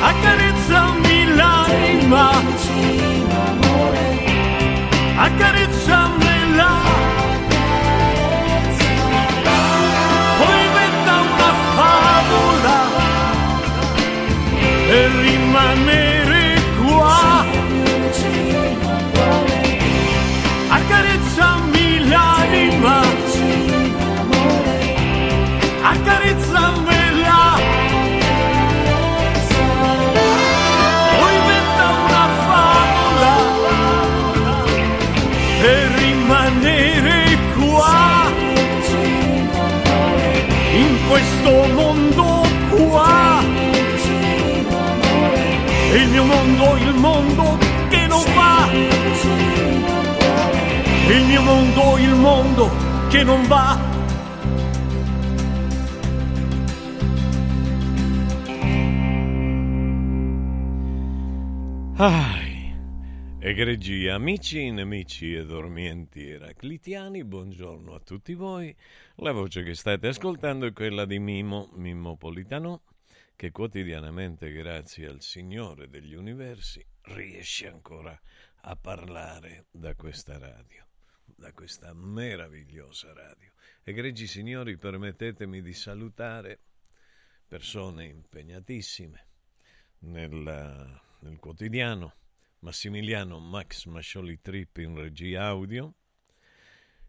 Accarezzami l'anima, accarezzamela. Poi inventa una favola per rimanere mio mondo, il mondo che non va. Il mio mondo, il mondo che non va. Ai, egregi amici, nemici e dormienti eraclitiani, buongiorno a tutti voi. La voce che state ascoltando è quella di Mimo, Mimmo Politano, che quotidianamente, grazie al Signore degli Universi, riesce ancora a parlare da questa radio, da questa meravigliosa radio. Egregi signori, permettetemi di salutare persone impegnatissime nella nel quotidiano, Massimiliano Max Mascioli Trip in regia audio,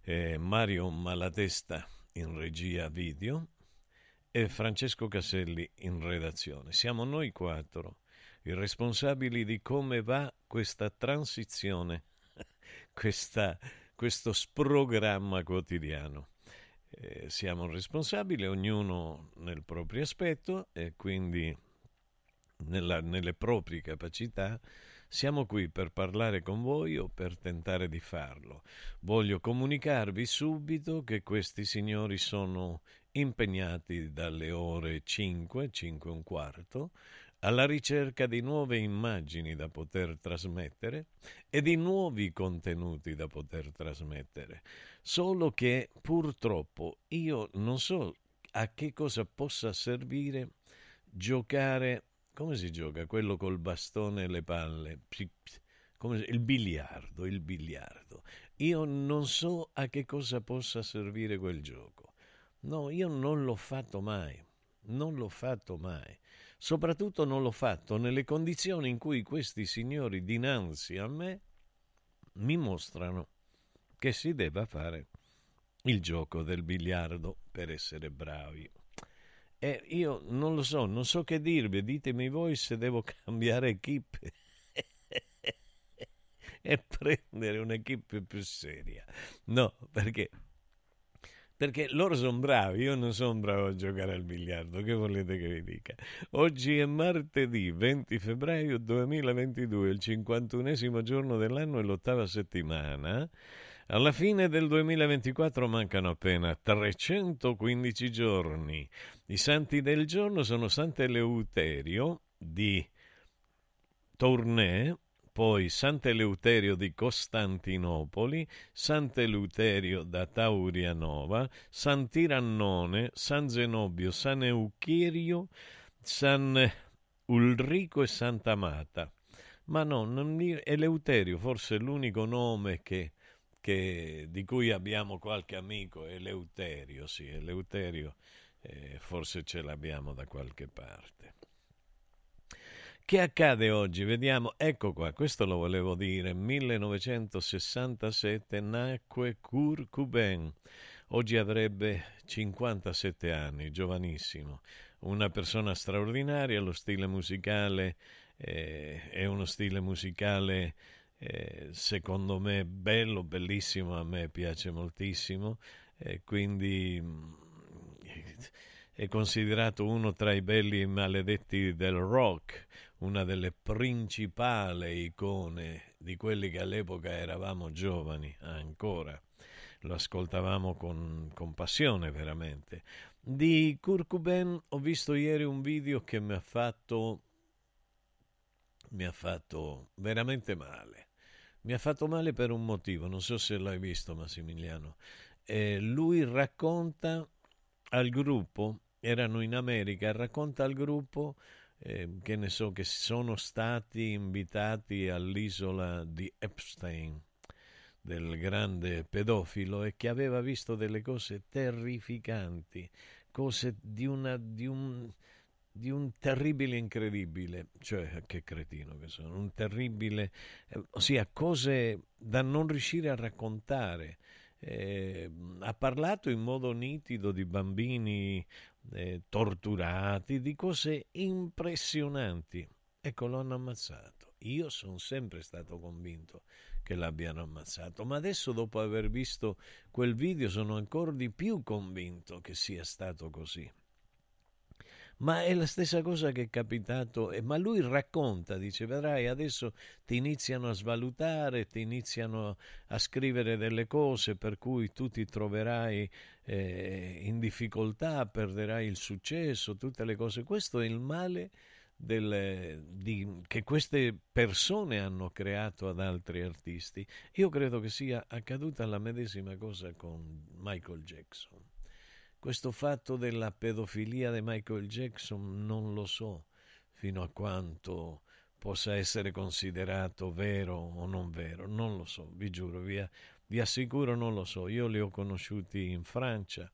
eh, Mario Malatesta in regia video e Francesco Casselli in redazione. Siamo noi quattro i responsabili di come va questa transizione questa, questo sprogramma quotidiano. Eh, siamo responsabili, ognuno nel proprio aspetto e quindi nella, nelle proprie capacità. Siamo qui per parlare con voi o per tentare di farlo. Voglio comunicarvi subito che questi signori sono impegnati dalle ore 5, 5 e un quarto, alla ricerca di nuove immagini da poter trasmettere e di nuovi contenuti da poter trasmettere. Solo che purtroppo io non so a che cosa possa servire giocare come si gioca? Quello col bastone e le palle. Come, il biliardo, il biliardo. Io non so a che cosa possa servire quel gioco. No, io non l'ho fatto mai. Non l'ho fatto mai. Soprattutto non l'ho fatto nelle condizioni in cui questi signori dinanzi a me mi mostrano che si deve fare il gioco del biliardo per essere bravi. E io non lo so, non so che dirvi, ditemi voi se devo cambiare equipe e prendere un'equipe più seria. No, perché perché loro sono bravi, io non sono bravo a giocare al biliardo, che volete che vi dica? Oggi è martedì 20 febbraio 2022, il 51 giorno dell'anno e l'ottava settimana. Alla fine del 2024 mancano appena 315 giorni. I santi del giorno sono Sant'Eleuterio di Tournai, poi Sant'Eleuterio di Costantinopoli, Sant'Eleuterio da Taurianova, Sant'Irannone, San Zenobio, San Euchirio, San Ulrico e Santa Mata. Ma no, Eleuterio forse è l'unico nome che che, di cui abbiamo qualche amico, Eleuterio, sì, Eleuterio eh, forse ce l'abbiamo da qualche parte. Che accade oggi? Vediamo, ecco qua, questo lo volevo dire, 1967 nacque Kurt Cobain, oggi avrebbe 57 anni, giovanissimo, una persona straordinaria, lo stile musicale eh, è uno stile musicale eh, secondo me bello, bellissimo, a me piace moltissimo, eh, quindi mm, è considerato uno tra i belli maledetti del rock, una delle principali icone di quelli che all'epoca eravamo giovani ancora. Lo ascoltavamo con, con passione veramente. Di Kurt Cobain ho visto ieri un video che mi ha fatto mi ha fatto veramente male. Mi ha fatto male per un motivo, non so se l'hai visto Massimiliano. Eh, lui racconta al gruppo, erano in America, racconta al gruppo eh, che ne so, che sono stati invitati all'isola di Epstein, del grande pedofilo, e che aveva visto delle cose terrificanti, cose di, una, di un di un terribile incredibile, cioè che cretino che sono, un terribile, eh, ossia cose da non riuscire a raccontare. Eh, ha parlato in modo nitido di bambini eh, torturati, di cose impressionanti. Ecco, lo hanno ammazzato. Io sono sempre stato convinto che l'abbiano ammazzato, ma adesso dopo aver visto quel video sono ancora di più convinto che sia stato così. Ma è la stessa cosa che è capitato, eh, ma lui racconta, dice, vedrai, adesso ti iniziano a svalutare, ti iniziano a scrivere delle cose per cui tu ti troverai eh, in difficoltà, perderai il successo, tutte le cose. Questo è il male del, di, che queste persone hanno creato ad altri artisti. Io credo che sia accaduta la medesima cosa con Michael Jackson. Questo fatto della pedofilia di Michael Jackson non lo so fino a quanto possa essere considerato vero o non vero, non lo so, vi giuro, vi, vi assicuro non lo so. Io li ho conosciuti in Francia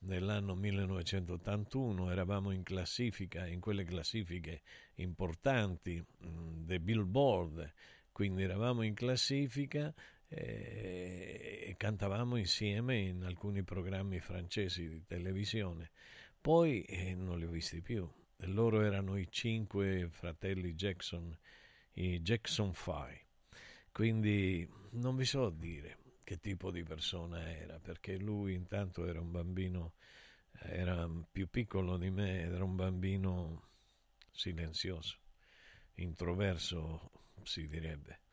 nell'anno 1981, eravamo in classifica, in quelle classifiche importanti mm, del Billboard, quindi eravamo in classifica e cantavamo insieme in alcuni programmi francesi di televisione. Poi eh, non li ho visti più. Loro erano i cinque fratelli Jackson, i Jackson Five. Quindi non vi so dire che tipo di persona era, perché lui intanto era un bambino, era più piccolo di me, era un bambino silenzioso, introverso si direbbe.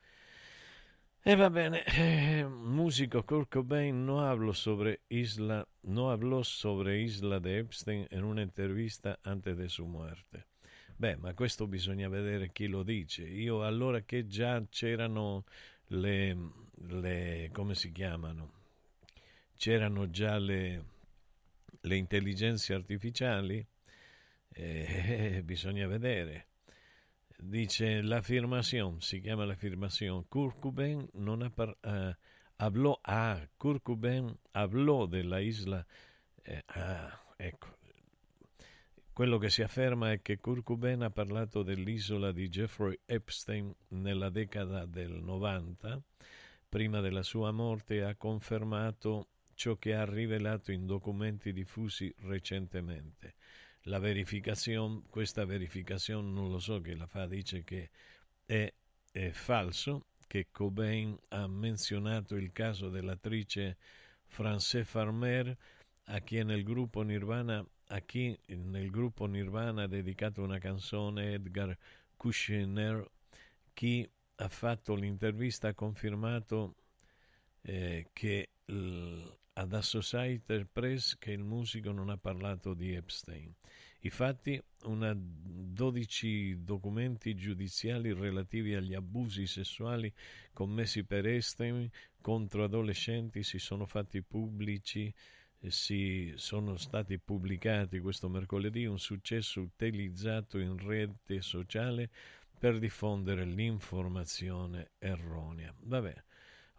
E va bene, eh, músico Kurt Cobain no habló sobre Isla, no habló sobre Isla de Epstein in un'intervista antes de su muerte. Beh, ma questo bisogna vedere chi lo dice. Io allora che già c'erano le, le come si chiamano? C'erano già le, le intelligenze artificiali, eh, bisogna vedere dice la afirmación, si chiama la afirmación, Kurt Cobain non ha par- uh, habló, ah, Kurt Cobain hablò della isla, eh, ah, ecco, quello che si afferma è che Kurt Cobain ha parlato dell'isola di Jeffrey Epstein nella decada del 90, prima della sua morte, e ha confermato ciò che ha rivelato in documenti diffusi recentemente la verificazione, questa verificazione non lo so che la fa, dice che è, è falso, che Cobain ha menzionato il caso dell'attrice Francée Farmer a chi nel gruppo Nirvana a chi nel gruppo Nirvana ha dedicato una canzone Edgar Kushner chi ha fatto l'intervista ha confermato eh, che ad Associated Press che il musico non ha parlato di Epstein. Infatti, una 12 documenti giudiziali relativi agli abusi sessuali commessi per Epstein contro adolescenti si sono fatti pubblici si sono stati pubblicati questo mercoledì un successo utilizzato in rete sociale per diffondere l'informazione erronea. Vabbè,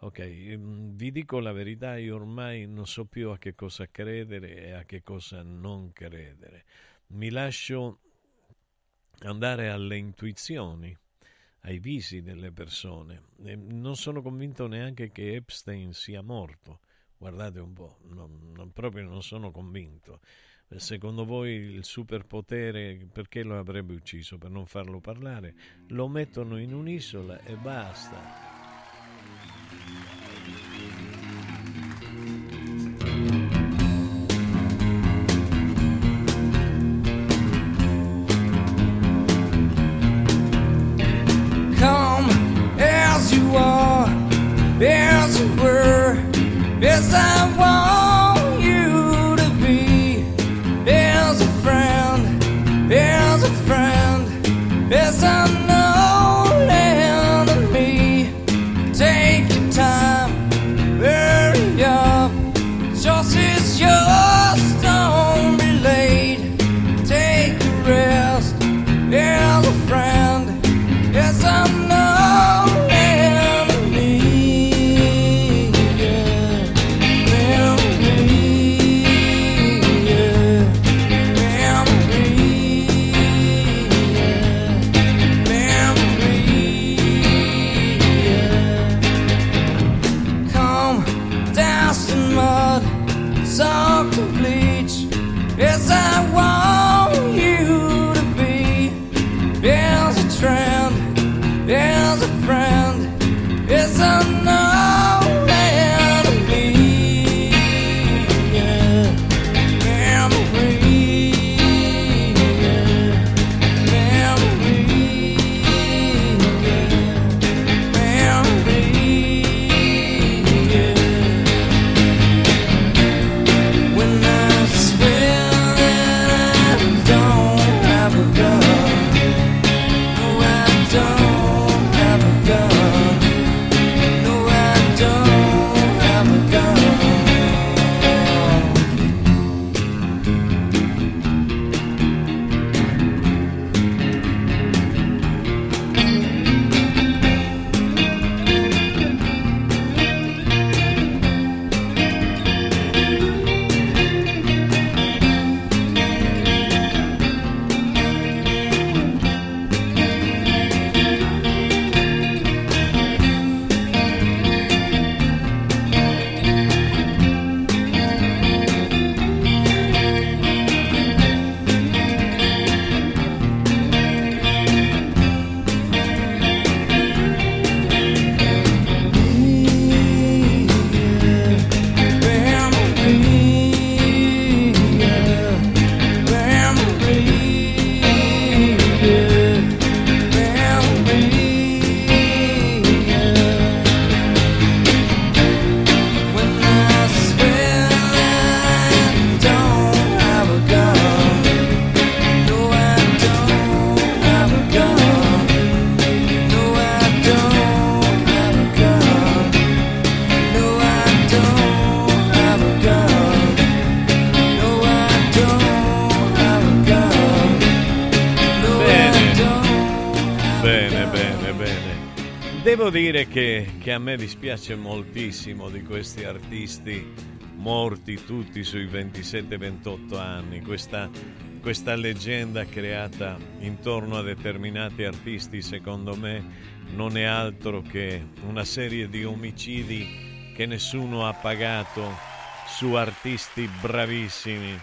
Ok, ehm, vi dico la verità, io ormai non so più a che cosa credere e a che cosa non credere. Mi lascio andare alle intuizioni, ai visi delle persone. E non sono convinto neanche che Epstein sia morto. Guardate un po', non, non, proprio non sono convinto. Secondo voi il superpotere perché lo avrebbe ucciso? Per non farlo parlare? Lo mettono in un'isola e basta. As I want dire che, che, a me dispiace moltissimo di questi artisti morti tutti sui 27-28 anni, questa, questa leggenda creata intorno a determinati artisti secondo me non è altro che una serie di omicidi che nessuno ha pagato su artisti bravissimi,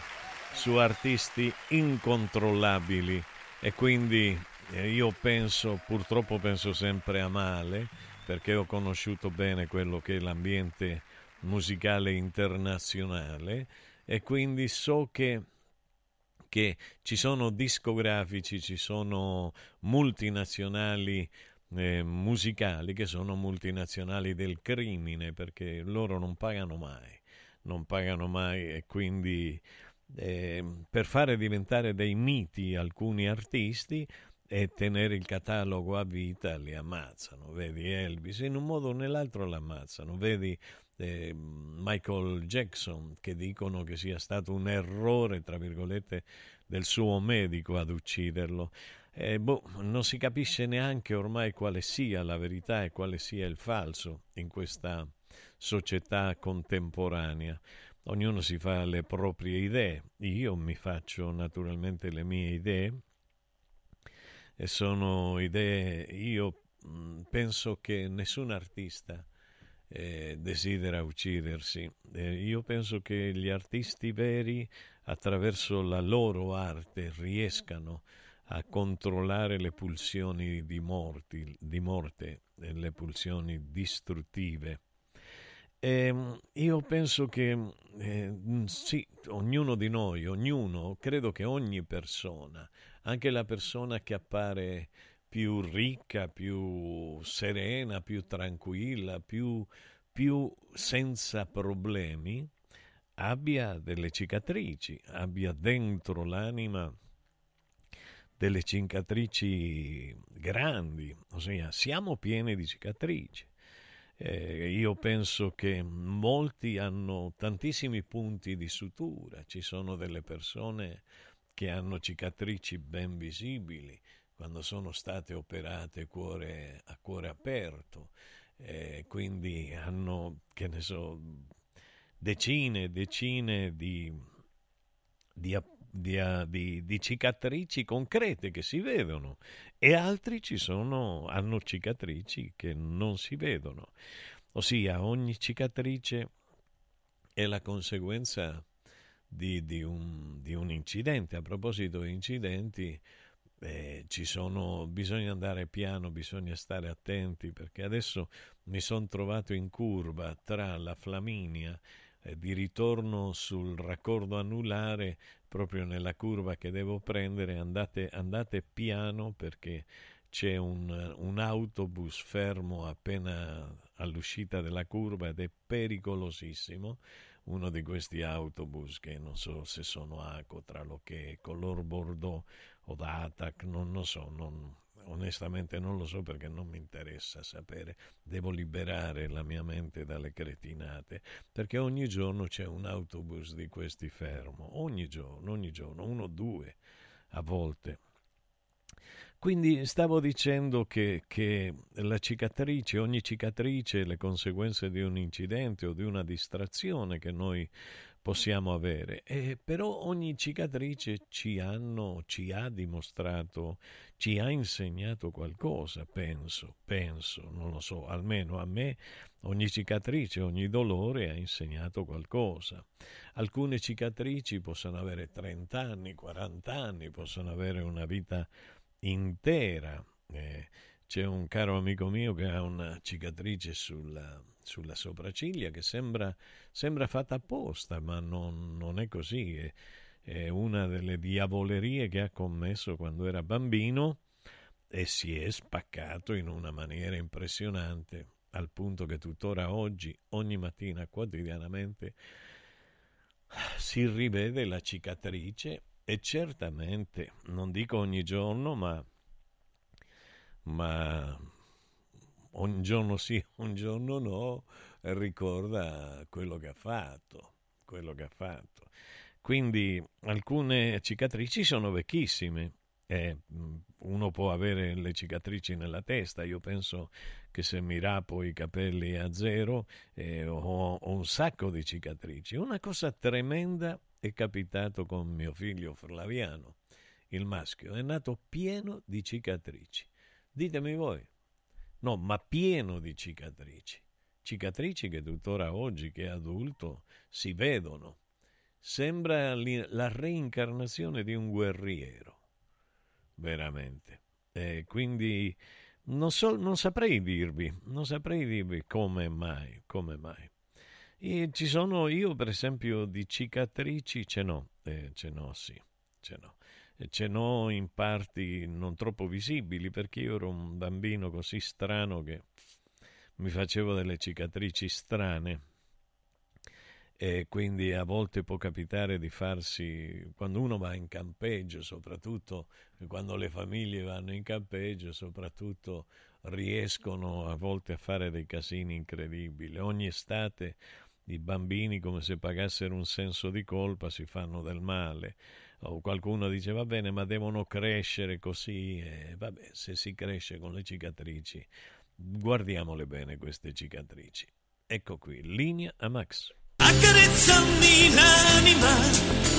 su artisti incontrollabili. E quindi io penso, purtroppo penso sempre a male, perché ho conosciuto bene quello che è l'ambiente musicale internazionale e quindi so che, che ci sono discografici, ci sono multinazionali eh, musicali che sono multinazionali del crimine perché loro non pagano mai, non pagano mai e quindi eh, per fare diventare dei miti alcuni artisti e tenere il catalogo a vita li ammazzano. Vedi Elvis, in un modo o nell'altro l'ammazzano. Vedi eh, Michael Jackson che dicono che sia stato un errore, tra virgolette, del suo medico ad ucciderlo. Eh, boh, non si capisce neanche ormai quale sia la verità e quale sia il falso in questa società contemporanea. Ognuno si fa le proprie idee. Io mi faccio naturalmente le mie idee e sono idee, io mm, penso che nessun artista eh, desidera uccidersi. Eh, io penso che gli artisti veri, attraverso la loro arte, riescano a controllare le pulsioni di, morti, di morte e le pulsioni distruttive. E ehm, io penso che eh, sì, ognuno di noi, ognuno, credo che ogni persona anche la persona che appare più ricca, più serena, più tranquilla, più, più senza problemi, abbia delle cicatrici, abbia dentro l'anima delle cicatrici grandi, ossia siamo pieni di cicatrici. Eh, io penso che molti hanno tantissimi punti di sutura, ci sono delle persone che hanno cicatrici ben visibili quando sono state operate cuore, a cuore aperto, eh, quindi hanno, che ne so, decine e decine di, di, di, di, cicatrici concrete che si vedono e altri ci sono, hanno cicatrici che non si vedono. Ossia, ogni cicatrice è la conseguenza di, di, un, di un, incidente. A proposito di incidenti, eh, sono, bisogna andare piano, bisogna stare attenti perché adesso mi sono trovato in curva tra la Flaminia eh, di ritorno sul raccordo anulare proprio nella curva che devo prendere andate, andate piano perché c'è un, un, autobus fermo appena all'uscita della curva ed è pericolosissimo uno di questi autobus che non so se sono Aco, che color bordeaux o Datac, non lo so, non, onestamente non lo so perché non mi interessa sapere, devo liberare la mia mente dalle cretinate, perché ogni giorno c'è un autobus di questi fermo, ogni giorno, ogni giorno, uno o due a volte. Quindi stavo dicendo che, che, la cicatrice, ogni cicatrice, le conseguenze di un incidente o di una distrazione che noi possiamo avere, e però ogni cicatrice ci, hanno, ci ha dimostrato, ci ha insegnato qualcosa, penso, penso, non lo so, almeno a me ogni cicatrice, ogni dolore ha insegnato qualcosa. Alcune cicatrici possono avere 30 anni, 40 anni, possono avere una vita intera. Eh, c'è un caro amico mio che ha una cicatrice sulla, sulla sopracciglia che sembra, sembra, fatta apposta, ma non, non è così. È, è, una delle diavolerie che ha commesso quando era bambino e si è spaccato in una maniera impressionante, al punto che tuttora oggi, ogni mattina, quotidianamente, si rivede la cicatrice e certamente, non dico ogni giorno, ma, ma un giorno sì, un giorno no, ricorda quello che ha fatto, quello che ha fatto. Quindi alcune cicatrici sono vecchissime Eh, uno può avere le cicatrici nella testa, io penso che se mi rapo i capelli a zero eh, ho, ho un sacco di cicatrici. Una cosa tremenda è capitato con mio figlio Flaviano, il maschio, è nato pieno di cicatrici. Ditemi voi, no, ma pieno di cicatrici. Cicatrici che tuttora oggi, che è adulto, si vedono. Sembra la reincarnazione di un guerriero veramente. E quindi non, so, non saprei dirvi, non saprei dirvi come mai, come mai. E ci sono, io per esempio di cicatrici ce n'ho, eh, ce n'ho sì, ce n'ho. ce n'ho in parti non troppo visibili perché io ero un bambino così strano che mi facevo delle cicatrici strane e quindi a volte può capitare di farsi, quando uno va in campeggio, soprattutto quando le famiglie vanno in campeggio, soprattutto riescono a volte a fare dei casini incredibili. Ogni estate i bambini, come se pagassero un senso di colpa, si fanno del male. O qualcuno dice va bene, ma devono crescere così. E vabbè, se si cresce con le cicatrici, guardiamole bene queste cicatrici. Ecco qui, linea a Max. Accarezzami l'anima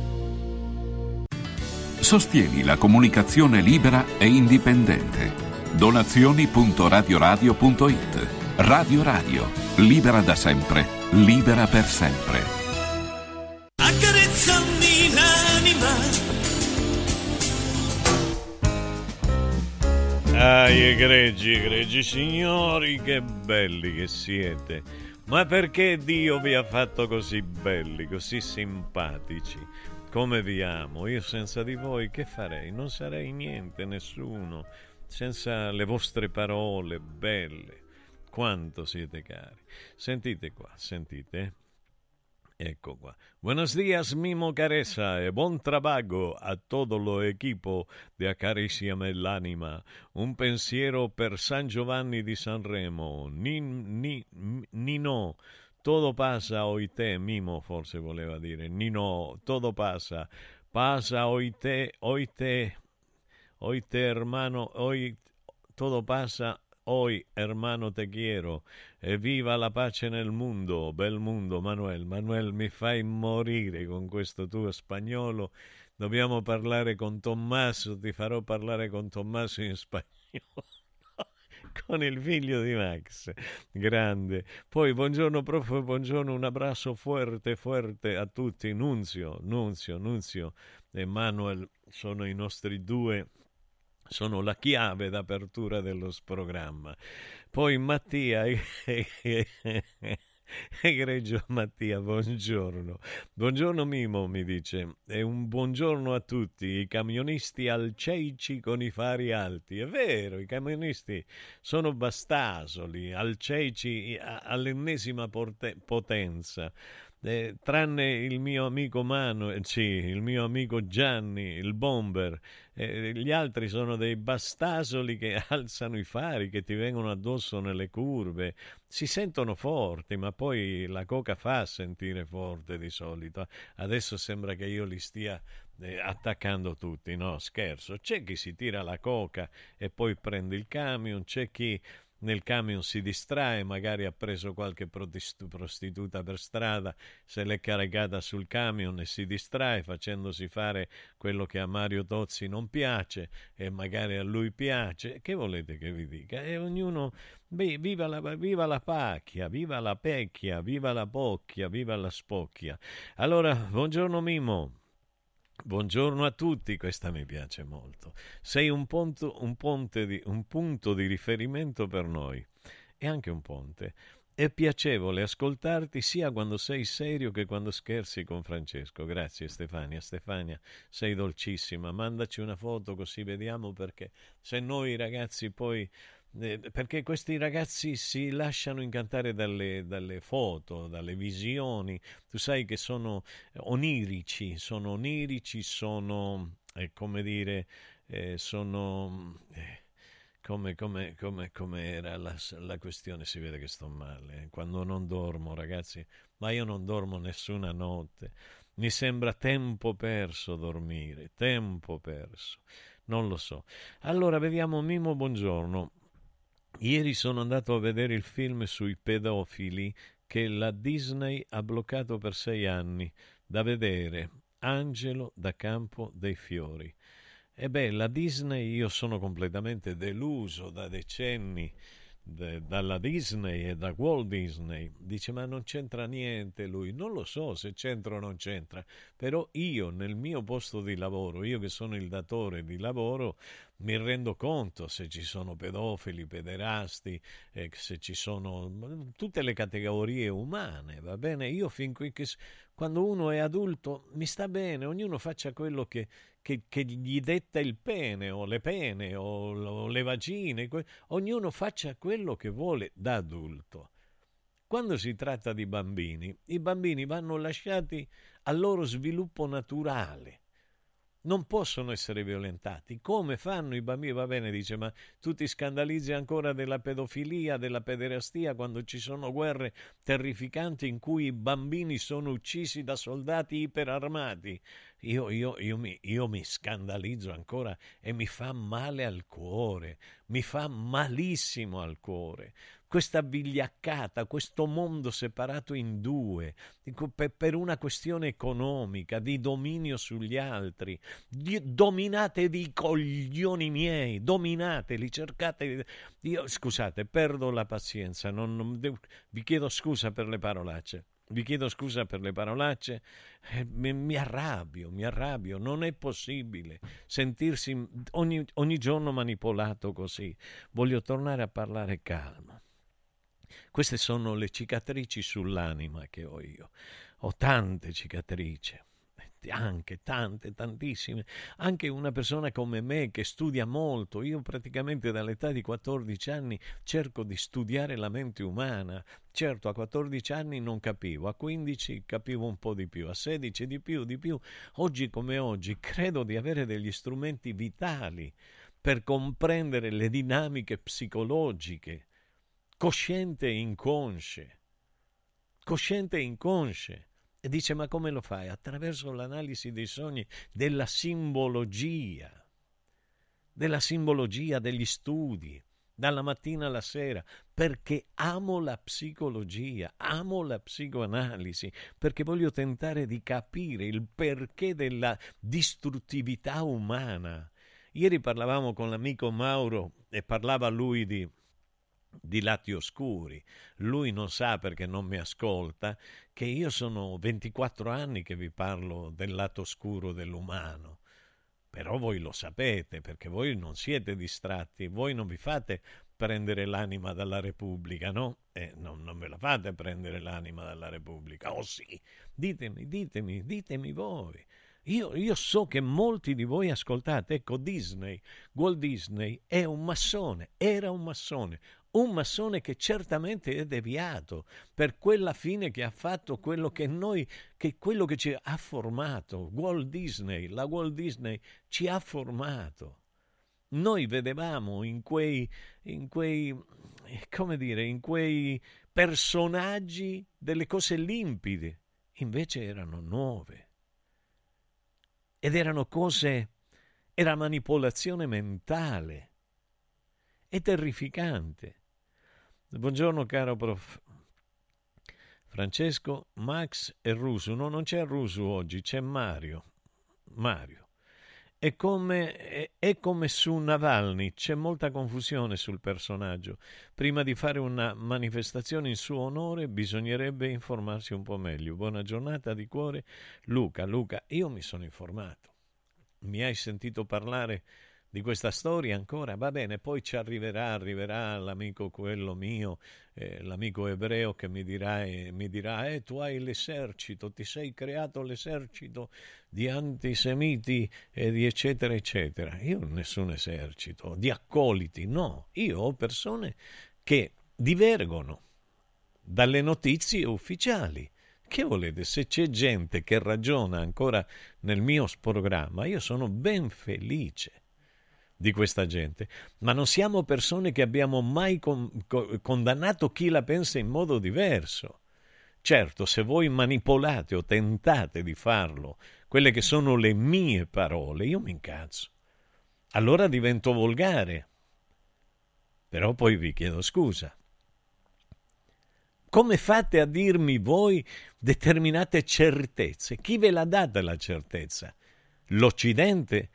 Sostieni la comunicazione libera e indipendente. Donazioni.radioradio.it Radio Radio, libera da sempre, libera per sempre. Accarezzami l'anima. Ah, egregi, egregi signori, che belli che siete. Ma perché Dio vi ha fatto così belli, così simpatici? Come vi amo? Io senza di voi che farei? Non sarei niente, nessuno. Senza le vostre parole belle. Quanto siete cari. Sentite qua, sentite. Ecco qua. Buenos días, Mimo Caressa, e buon trabajo a todo lo equipo de Acariciame l'anima. Un pensiero per San Giovanni di Sanremo. Ni, ni, Nino, todo pasa hoy te, Mimo forse voleva dire. Nino, todo pasa. Pasa hoy te, hoy te, hoy te hermano, hoy todo pasa Hoy, hermano, te quiero. E viva la pace nel mondo, bel mondo, Manuel. Manuel, mi fai morire con questo tuo spagnolo. Dobbiamo parlare con Tommaso, ti farò parlare con Tommaso in spagnolo. Con il figlio di Max, grande. Poi buongiorno prof, buongiorno, un abbraccio forte, forte a tutti. Nunzio, Nunzio, Nunzio e Manuel sono i nostri due sono la chiave d'apertura dello programma. Poi Mattia, egregio Mattia, buongiorno. Buongiorno Mimo, mi dice, e un buongiorno a tutti, i camionisti alceici con i fari alti. È vero, i camionisti sono bastasoli, alceici all'ennesima potenza eh, tranne il mio amico Mano, eh, sì, il mio amico Gianni, il bomber, eh, gli altri sono dei bastasoli che alzano i fari, che ti vengono addosso nelle curve, si sentono forti, ma poi la coca fa sentire forte di solito. Adesso sembra che io li stia eh, attaccando tutti, no, scherzo. C'è chi si tira la coca e poi prende il camion, c'è chi nel camion si distrae, magari ha preso qualche prostituta per strada, se l'è caricata sul camion e si distrae facendosi fare quello che a Mario Tozzi non piace e magari a lui piace. Che volete che vi dica? E ognuno, beh, viva la, viva la pacchia, viva la pecchia, viva la pocchia, viva la spocchia. Allora, buongiorno Mimo. Buongiorno a tutti, questa mi piace molto. Sei un, ponto, un, di, un punto di riferimento per noi e anche un ponte. È piacevole ascoltarti sia quando sei serio che quando scherzi con Francesco. Grazie Stefania. Stefania, sei dolcissima. Mandaci una foto così vediamo perché se noi ragazzi poi eh, perché questi ragazzi si lasciano incantare dalle, dalle, foto, dalle visioni, tu sai che sono onirici, sono onirici, sono, eh, come dire, eh, sono... Eh, come, come, come, come, era la, la, questione? Si vede che sto male. Eh. Quando non dormo, ragazzi, ma io non dormo nessuna notte. Mi sembra tempo perso dormire, tempo perso. Non lo so. Allora, vediamo Mimo Buongiorno. Ieri sono andato a vedere il film sui pedofili che la Disney ha bloccato per sei anni. Da vedere Angelo da Campo dei Fiori. E beh, la Disney io sono completamente deluso da decenni de, dalla Disney e da Walt Disney. Dice ma non c'entra niente lui. Non lo so se c'entra o non c'entra, però io nel mio posto di lavoro, io che sono il datore di lavoro, mi rendo conto se ci sono pedofili, pederasti, eh, se ci sono tutte le categorie umane, va bene? Io fin qui che quando uno è adulto mi sta bene, ognuno faccia quello che, che, che gli detta il pene o le pene o, o le vagine, que- ognuno faccia quello che vuole da adulto. Quando si tratta di bambini, i bambini vanno lasciati al loro sviluppo naturale non possono essere violentati. Come fanno i bambini? Va bene, dice, ma tu ti scandalizzi ancora della pedofilia, della pederastia, quando ci sono guerre terrificanti in cui i bambini sono uccisi da soldati iperarmati. Io, io, io, mi, io mi scandalizzo ancora e mi fa male al cuore, mi fa malissimo al cuore questa vigliaccata, questo mondo separato in due, per una questione economica, di dominio sugli altri. Dominatevi i coglioni miei, dominateli, cercate... Io, scusate, perdo la pazienza, non, non, vi chiedo scusa per le parolacce. Vi chiedo scusa per le parolacce, eh, mi, mi, arrabbio, mi arrabbio, non è possibile sentirsi ogni, ogni giorno manipolato così. Voglio tornare a parlare calmo. Queste sono le cicatrici sull'anima che ho io. Ho tante cicatrici anche tante, tantissime. Anche una persona come me che studia molto, io praticamente dall'età di 14 anni cerco di studiare la mente umana. Certo, a 14 anni non capivo, a 15 capivo un po' di più, a 16 di più, di più. Oggi come oggi credo di avere degli strumenti vitali per comprendere le dinamiche psicologiche, cosciente e inconsce. Cosciente e inconsce e dice, ma come lo fai? Attraverso l'analisi dei sogni, della simbologia, della simbologia degli studi, dalla mattina alla sera, perché amo la psicologia, amo la psicoanalisi, perché voglio tentare di capire il perché della distruttività umana. Ieri parlavamo con l'amico Mauro e parlava lui di di lati oscuri. Lui non sa perché non mi ascolta che io sono 24 anni che vi parlo del lato oscuro dell'umano. Però voi lo sapete perché voi non siete distratti, voi non vi fate prendere l'anima dalla Repubblica, no? Eh, non, non ve la fate prendere l'anima dalla Repubblica. Oh sì, ditemi, ditemi, ditemi voi. Io, io, so che molti di voi ascoltate, ecco Disney, Walt Disney è un massone, era un massone, un massone che certamente è deviato per quella fine che ha fatto quello che noi, che quello che ci ha formato. Walt Disney, la Walt Disney ci ha formato. Noi vedevamo in quei, in quei, come dire, in quei personaggi delle cose limpide, invece erano nuove. Ed erano cose, era manipolazione mentale. È terrificante. Buongiorno caro prof. Francesco, Max e Rusu. No, non c'è Rusu oggi, c'è Mario. Mario. È come, è, è come su Navalny, c'è molta confusione sul personaggio. Prima di fare una manifestazione in suo onore bisognerebbe informarsi un po' meglio. Buona giornata di cuore, Luca. Luca, io mi sono informato. Mi hai sentito parlare di questa storia ancora, va bene, poi ci arriverà, arriverà l'amico quello mio, eh, l'amico ebreo che mi dirà, eh, mi dirà, eh, tu hai l'esercito, ti sei creato l'esercito di antisemiti e di eccetera eccetera. Io ho nessun esercito, di accoliti, no, io ho persone che divergono dalle notizie ufficiali. Che volete? Se c'è gente che ragiona ancora nel mio programma, io sono ben felice di questa gente, ma non siamo persone che abbiamo mai con, con, condannato chi la pensa in modo diverso. Certo, se voi manipolate o tentate di farlo, quelle che sono le mie parole, io mi incazzo. Allora divento volgare. Però poi vi chiedo scusa. Come fate a dirmi voi determinate certezze? Chi ve l'ha data la certezza? L'Occidente?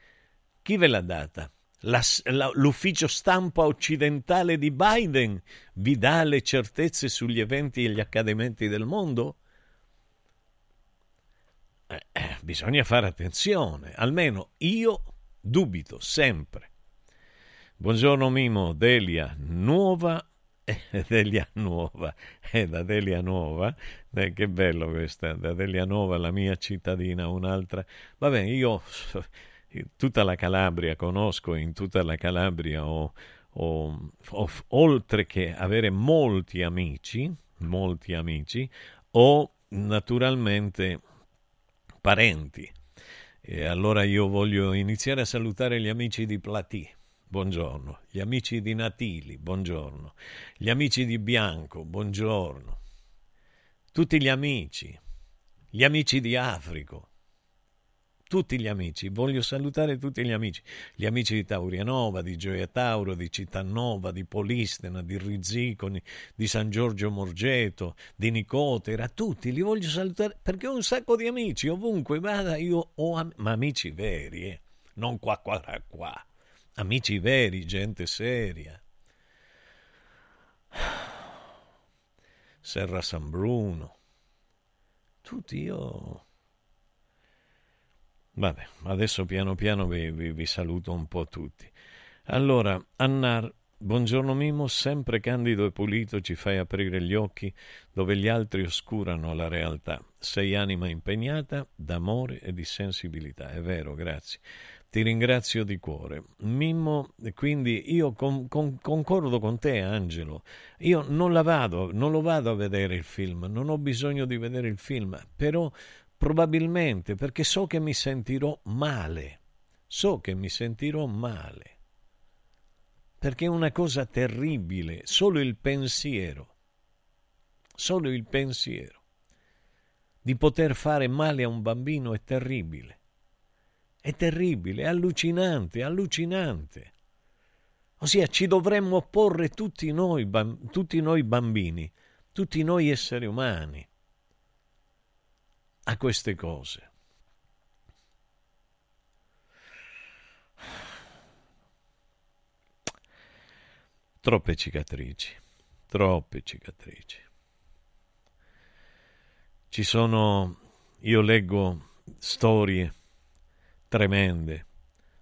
Chi ve l'ha data? La, la, l'ufficio stampa occidentale di Biden vi dà le certezze sugli eventi e gli accadimenti del mondo? Eh, eh, bisogna fare attenzione, almeno io dubito sempre. Buongiorno Mimo, Delia Nuova, eh, Delia Nuova, è da Delia Nuova, eh, che bello questa, da Delia Nuova, la mia cittadina, un'altra. Vabbè, io tutta la Calabria conosco, in tutta la Calabria ho, ho, ho, oltre che avere molti amici, molti amici, ho naturalmente parenti. E allora io voglio iniziare a salutare gli amici di Platì. Buongiorno. Gli amici di Natili, buongiorno. Gli amici di Bianco, buongiorno. Tutti gli amici. Gli amici di Africo, tutti gli amici, voglio salutare tutti gli amici, gli amici di Taurianova, di Gioia Tauro, di Cittannova, di Polistena, di Rizziconi, di San Giorgio Morgeto, di Nicotera, tutti li voglio salutare perché ho un sacco di amici, ovunque vada io ho am- ma amici veri, eh? non qua qua qua, amici veri, gente seria. Serra San Bruno, tutti io Vabbè, adesso piano piano vi, vi, vi saluto un po' tutti. Allora, Annar, buongiorno Mimo, sempre candido e pulito ci fai aprire gli occhi dove gli altri oscurano la realtà. Sei anima impegnata d'amore e di sensibilità. È vero, grazie. Ti ringrazio di cuore. Mimmo, quindi io con, con, concordo con te, Angelo. Io non la vado, non lo vado a vedere il film, non ho bisogno di vedere il film, però Probabilmente perché so che mi sentirò male. So che mi sentirò male. Perché è una cosa terribile, solo il pensiero. Solo il pensiero di poter fare male a un bambino è terribile. È terribile, è allucinante, allucinante. Ossia ci dovremmo opporre tutti noi, tutti noi bambini, tutti noi esseri umani a queste cose. Troppe cicatrici, troppe cicatrici. Ci sono, io leggo storie tremende.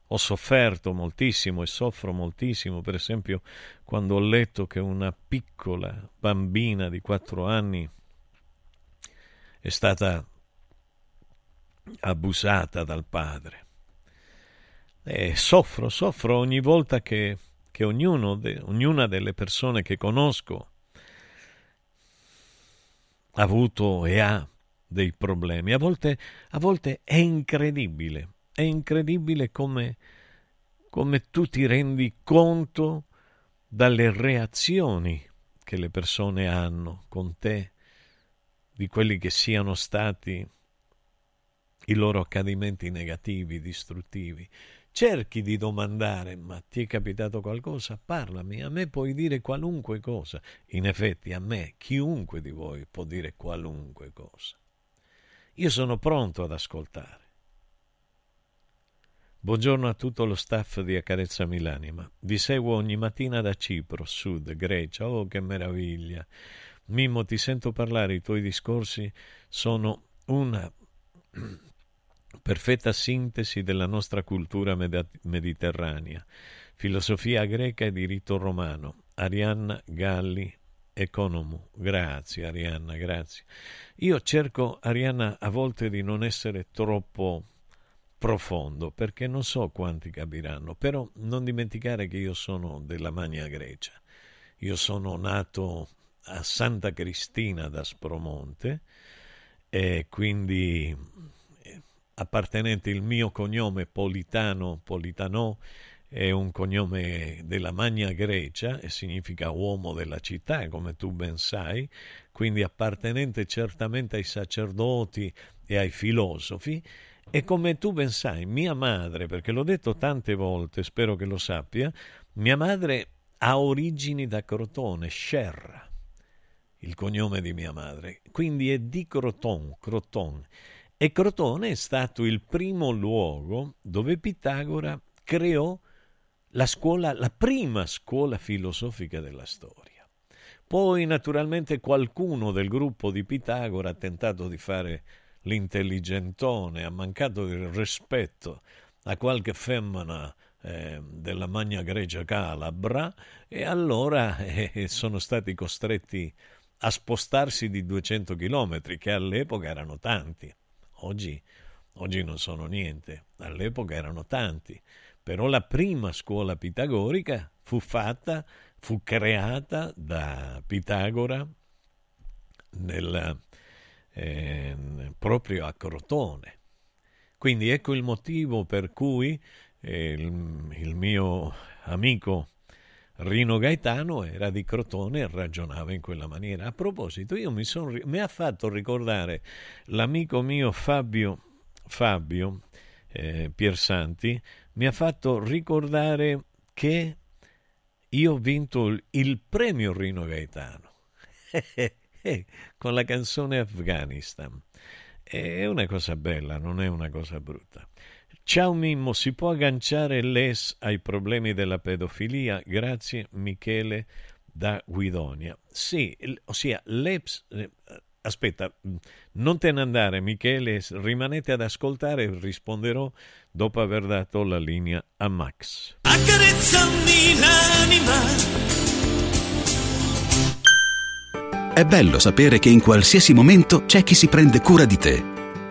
Ho sofferto moltissimo e soffro moltissimo, per esempio, quando ho letto che una piccola bambina di quattro anni è stata abusata dal padre. E soffro, soffro ogni volta che, che de, ognuna delle persone che conosco ha avuto e ha dei problemi. A volte, a volte è incredibile, è incredibile come, come tu ti rendi conto dalle reazioni che le persone hanno con te, di quelli che siano stati i loro accadimenti negativi, distruttivi. Cerchi di domandare, ma ti è capitato qualcosa? Parlami, a me puoi dire qualunque cosa. In effetti a me, chiunque di voi può dire qualunque cosa. Io sono pronto ad ascoltare. Buongiorno a tutto lo staff di Accarezza Milanima. Vi seguo ogni mattina da Cipro, Sud, Grecia. Oh, che meraviglia! Mimmo, ti sento parlare, i tuoi discorsi sono una perfetta sintesi della nostra cultura med- mediterranea, filosofia greca e diritto romano. Arianna Galli, Economo. Grazie Arianna, grazie. Io cerco, Arianna, a volte di non essere troppo profondo, perché non so quanti capiranno, però non dimenticare che io sono della Magna Grecia. Io sono nato a Santa Cristina d'Aspromonte e quindi appartenente il mio cognome Politano, Politano è un cognome della Magna Grecia e significa uomo della città, come tu ben sai, quindi appartenente certamente ai sacerdoti e ai filosofi. E come tu ben sai, mia madre, perché l'ho detto tante volte, spero che lo sappia, mia madre ha origini da Crotone, Scerra, il cognome di mia madre, quindi è di Croton, Croton. E Crotone è stato il primo luogo dove Pitagora creò la scuola, la prima scuola filosofica della storia. Poi naturalmente qualcuno del gruppo di Pitagora ha tentato di fare l'intelligentone, ha mancato il rispetto a qualche femmina eh, della Magna Grecia Calabra e allora eh, sono stati costretti a spostarsi di 200 chilometri, che all'epoca erano tanti. Oggi, oggi non sono niente, all'epoca erano tanti, però la prima scuola pitagorica fu fatta, fu creata da Pitagora nel, eh, proprio a Crotone. Quindi ecco il motivo per cui eh, il, il mio amico Rino Gaetano era di Crotone e ragionava in quella maniera. A proposito, io mi, son, mi ha fatto ricordare l'amico mio Fabio, Fabio eh, Piersanti, mi ha fatto ricordare che io ho vinto il, il premio Rino Gaetano con la canzone Afghanistan. È una cosa bella, non è una cosa brutta. Ciao Mimmo, si può agganciare l'ES ai problemi della pedofilia? Grazie Michele da Guidonia. Sì, ossia l'EPS... Eh, aspetta, non te ne andare Michele, rimanete ad ascoltare e risponderò dopo aver dato la linea a Max. Accarezzami l'anima. È bello sapere che in qualsiasi momento c'è chi si prende cura di te.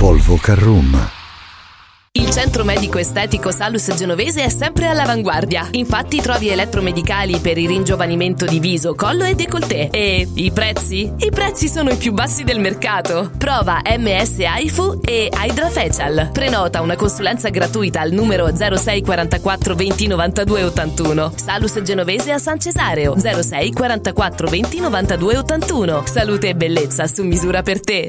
Volvo Carrum. Il centro medico estetico Salus Genovese è sempre all'avanguardia. Infatti trovi elettromedicali per il ringiovanimento di viso, collo e décolleté. E i prezzi? I prezzi sono i più bassi del mercato. Prova MS AIFU e Hydra Facial. Prenota una consulenza gratuita al numero 06 44 20 92 81. Salus Genovese a San Cesareo 06 44 20 92 81. Salute e bellezza su misura per te.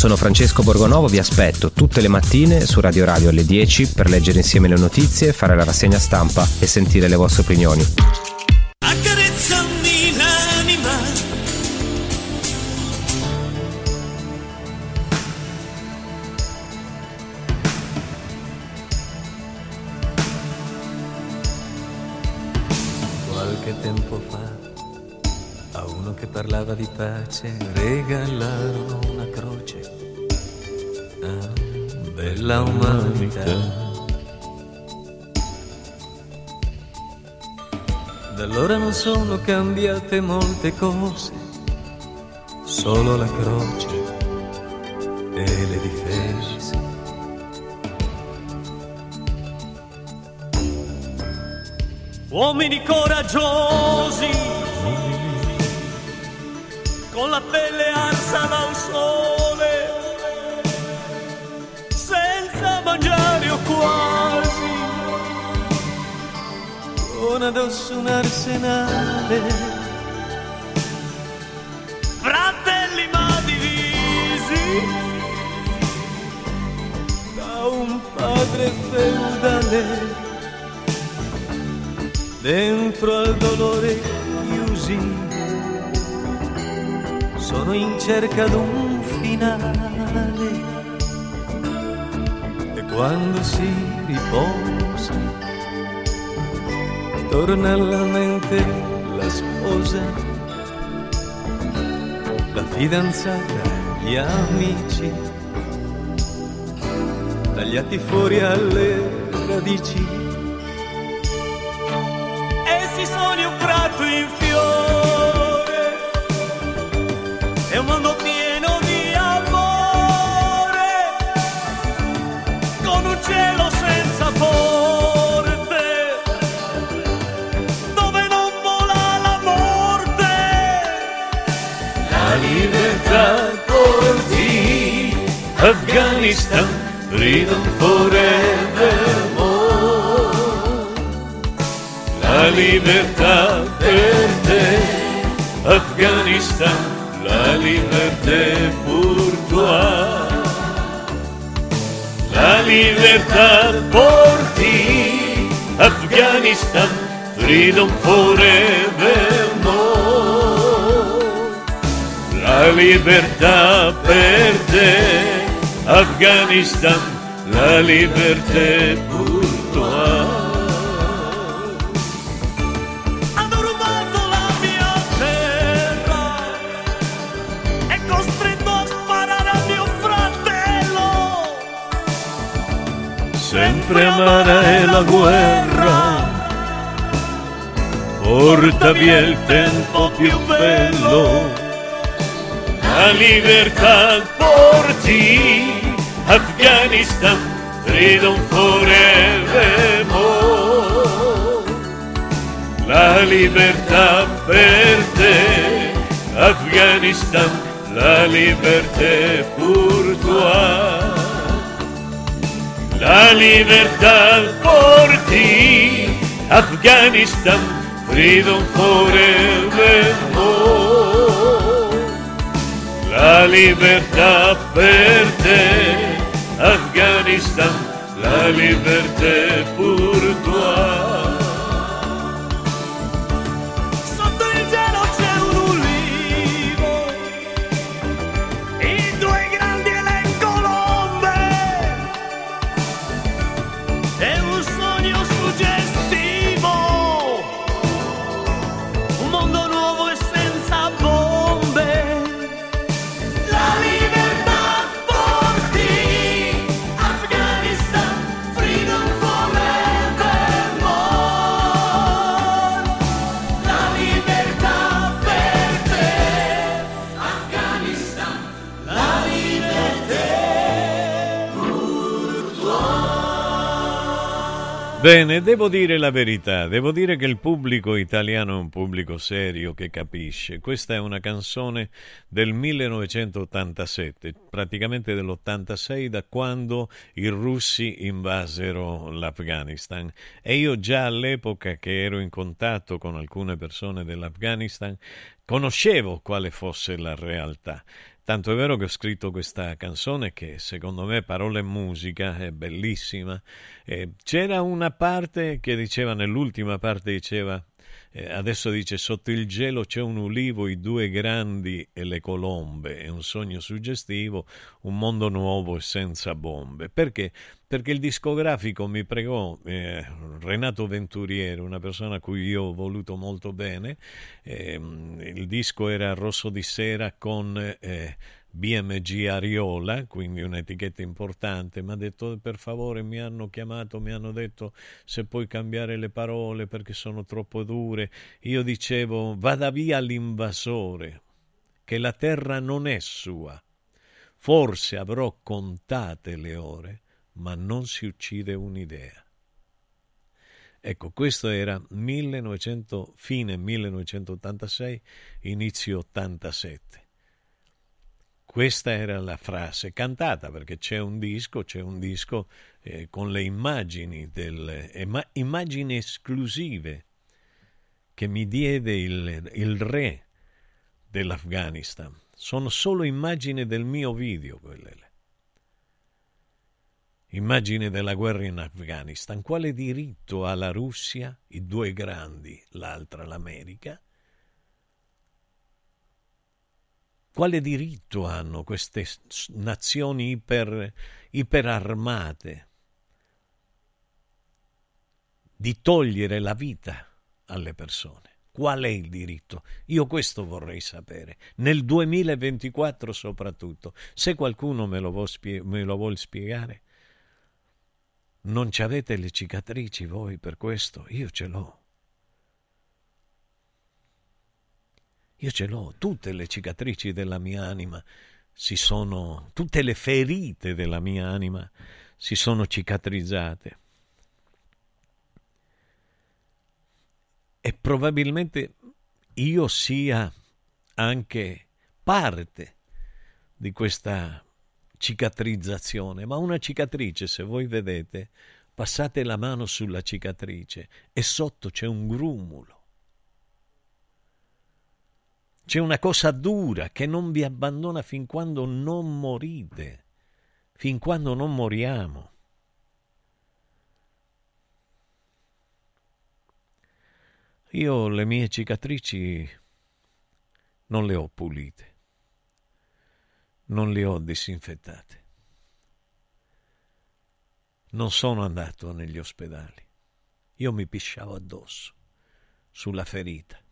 Sono Francesco Borgonovo, vi aspetto tutte le mattine su Radio Radio alle 10 per leggere insieme le notizie, fare la rassegna stampa e sentire le vostre opinioni. Accarezzami l'anima. Qualche tempo fa a uno che parlava di pace regalarono bella umanità. Da allora non sono cambiate molte cose, solo la croce e le difese. Uomini coraggiosi, con la pelle arsa dal sole, mangiare o quasi, con addosso un arsenale. Fratelli ma divisi da un padre feudale dentro al dolore chiusi, sono in cerca d'un finale. Quando si riposa, torna alla mente la sposa, la fidanzata, gli amici, tagliati fuori alle radici. Essi sono un prato in fiore. È un mondo pieno Afghanistan freedom forevermore la libertà per te, Afghanistan, la liberté pour toi. La libertà por ti, Afghanistan, freedom forevermore. La libertà per te, Afghanistan, la liberté pour toi. Hanno rubato la mia terra e costretto a sparare a mio fratello. Sempre amara è la guerra, porta via il tempo più bello. La libertà porti, Afghanistan, freedom forevermore. La libertà per te, Afghanistan, la liberté pour toi. La libertà por ti, Afghanistan, freedom forevermore. La libertà per te, Afghanistan, la liberté pour toi. Bene, devo dire la verità, devo dire che il pubblico italiano è un pubblico serio che capisce. Questa è una canzone del 1987, praticamente dell'86, da quando i russi invasero l'Afghanistan. E io già all'epoca che ero in contatto con alcune persone dell'Afghanistan conoscevo quale fosse la realtà. Tanto è vero che ho scritto questa canzone che secondo me parole e musica è bellissima. Eh, c'era una parte che diceva, nell'ultima parte diceva, eh, adesso dice sotto il gelo c'è un ulivo, i due grandi e le colombe, è un sogno suggestivo, un mondo nuovo e senza bombe. Perché? Perché il discografico mi pregò, eh, Renato Venturiere, una persona a cui io ho voluto molto bene, ehm, il disco era Rosso di sera con eh, BMG Ariola, quindi un'etichetta importante, mi ha detto per favore mi hanno chiamato, mi hanno detto se puoi cambiare le parole perché sono troppo dure. Io dicevo vada via l'invasore, che la terra non è sua. Forse avrò contate le ore, ma non si uccide un'idea. Ecco, questo era 1900, fine 1986, inizio 87. Questa era la frase cantata perché c'è un disco, c'è un disco eh, con le immagini, del, eh, immagini esclusive che mi diede il, il re dell'Afghanistan. Sono solo immagini del mio video quelle. Immagine della guerra in Afghanistan. Quale diritto ha la Russia, i due grandi, l'altra l'America, Quale diritto hanno queste nazioni iper, iperarmate di togliere la vita alle persone? Qual è il diritto? Io questo vorrei sapere, nel 2024 soprattutto. Se qualcuno me lo, spie- me lo vuole spiegare, non ci avete le cicatrici voi per questo? Io ce l'ho. Io ce l'ho, tutte le cicatrici della mia anima si sono, tutte le ferite della mia anima si sono cicatrizzate. E probabilmente io sia anche parte di questa cicatrizzazione, ma una cicatrice, se voi vedete, passate la mano sulla cicatrice e sotto c'è un grumulo c'è una cosa dura che non vi abbandona fin quando non morite, fin quando non moriamo. Io le mie cicatrici non le ho pulite, non le ho disinfettate. Non sono andato negli ospedali. Io mi pisciavo addosso, sulla ferita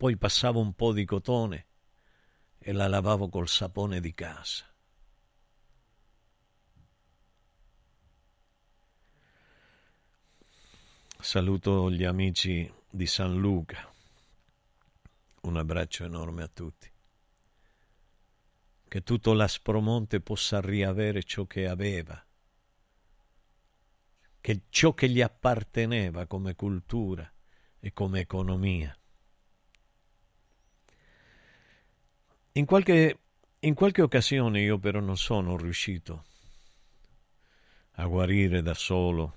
poi passavo un po' di cotone e la lavavo col sapone di casa. Saluto gli amici di San Luca. Un abbraccio enorme a tutti. Che tutto l'Aspromonte possa riavere ciò che aveva, che ciò che gli apparteneva come cultura e come economia. In qualche, in qualche occasione io però non sono riuscito a guarire da solo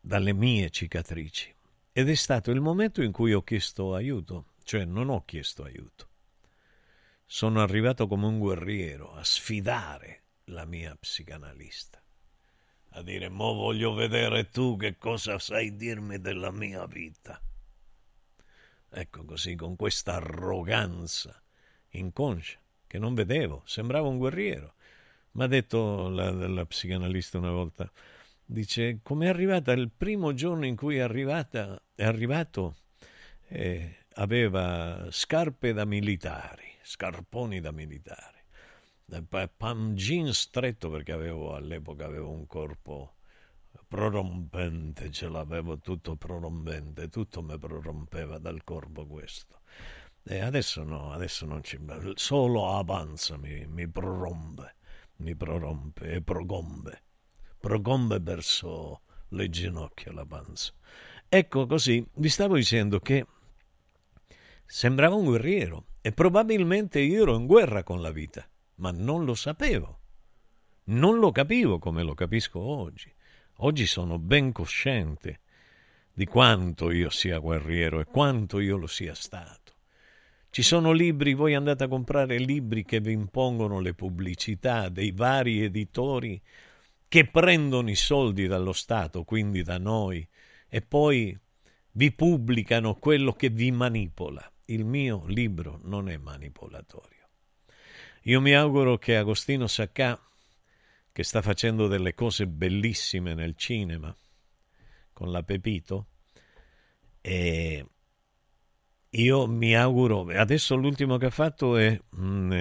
dalle mie cicatrici ed è stato il momento in cui ho chiesto aiuto, cioè non ho chiesto aiuto. Sono arrivato come un guerriero a sfidare la mia psicanalista, a dire mo voglio vedere tu che cosa sai dirmi della mia vita. Ecco così, con questa arroganza inconscia che non vedevo, sembrava un guerriero. Mi ha detto la, la psicanalista una volta, dice, come è arrivata il primo giorno in cui è, arrivata, è arrivato, eh, aveva scarpe da militari, scarponi da militari, pan jeans stretto perché avevo, all'epoca avevo un corpo prorompente, ce l'avevo tutto prorompente, tutto mi prorompeva dal corpo questo. E adesso no, adesso non ci... solo avanza mi, mi prorompe, mi prorompe e progombe, progombe verso le ginocchia la panza. Ecco così, vi stavo dicendo che sembrava un guerriero e probabilmente io ero in guerra con la vita, ma non lo sapevo. Non lo capivo come lo capisco oggi. Oggi sono ben cosciente di quanto io sia guerriero e quanto io lo sia stato. Ci sono libri, voi andate a comprare libri che vi impongono le pubblicità dei vari editori che prendono i soldi dallo Stato, quindi da noi, e poi vi pubblicano quello che vi manipola. Il mio libro non è manipolatorio. Io mi auguro che Agostino Saccà che sta facendo delle cose bellissime nel cinema con la Pepito e, io mi auguro, adesso l'ultimo che ha fatto è, mm,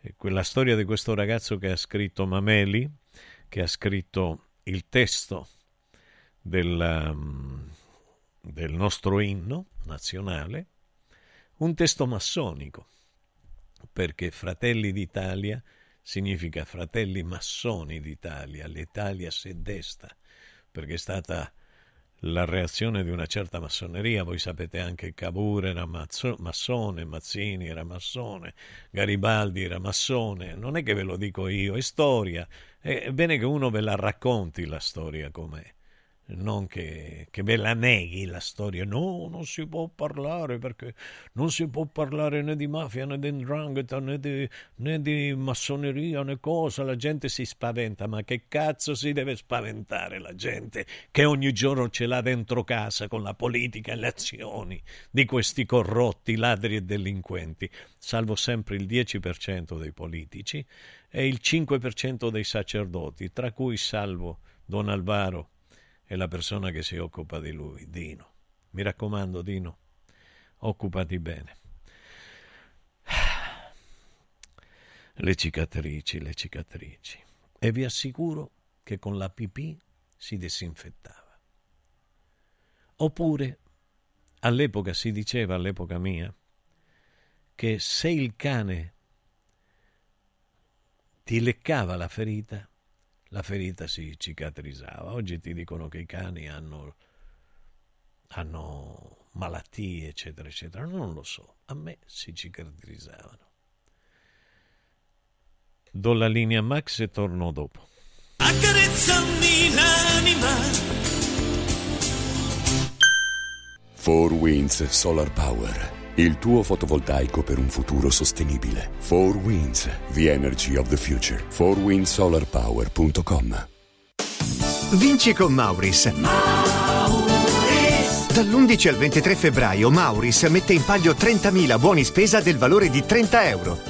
è, quella storia di questo ragazzo che ha scritto Mameli, che ha scritto il testo del, mm, del nostro inno nazionale, un testo massonico, perché Fratelli d'Italia significa fratelli massoni d'Italia, l'Italia si è desta, perché è stata la reazione di una certa massoneria. Voi sapete anche che Cavour era mazzo, massone, Mazzini era massone, Garibaldi era massone. Non è che ve lo dico io, è storia. È bene che uno ve la racconti la storia com'è non che, che, ve la neghi la storia. No, non si può parlare perché non si può parlare né di mafia né di ndrangheta né né di massoneria né cosa. La gente si spaventa, ma che cazzo si deve spaventare la gente che ogni giorno ce l'ha dentro casa con la politica e le azioni di questi corrotti, ladri e delinquenti, salvo sempre il 10% dei politici e il 5% dei sacerdoti, tra cui salvo Don Alvaro è la persona che si occupa di lui, Dino. Mi raccomando, Dino, occupati bene. Le cicatrici, le cicatrici. E vi assicuro che con la pipì si disinfettava. Oppure, all'epoca si diceva, all'epoca mia, che se il cane ti leccava la ferita, la ferita si cicatrizzava. Oggi ti dicono che i cani hanno, hanno malattie, eccetera, eccetera. Non lo so, a me si cicatrizzavano. Do la linea Max e torno dopo. Accarezzami l'anima. 4 Winds Solar Power il tuo fotovoltaico per un futuro sostenibile. 4 Winds, the energy of the future. 4windsolarpower.com Vinci con Mauris. Dall'11 al 23 febbraio Mauris mette in palio 30.000 buoni spesa del valore di 30 euro.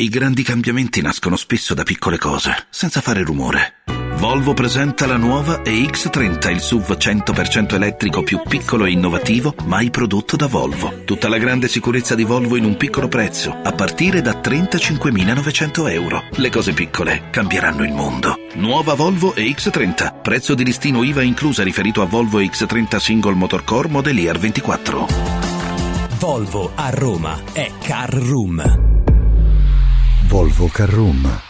i grandi cambiamenti nascono spesso da piccole cose, senza fare rumore. Volvo presenta la nuova EX30, il SUV 100% elettrico più piccolo e innovativo mai prodotto da Volvo. Tutta la grande sicurezza di Volvo in un piccolo prezzo, a partire da 35.900 euro. Le cose piccole cambieranno il mondo. Nuova Volvo EX30, prezzo di listino IVA inclusa riferito a Volvo EX30 Single Motor Core Modelier 24. Volvo a Roma è Car Room. Volvo Carrum.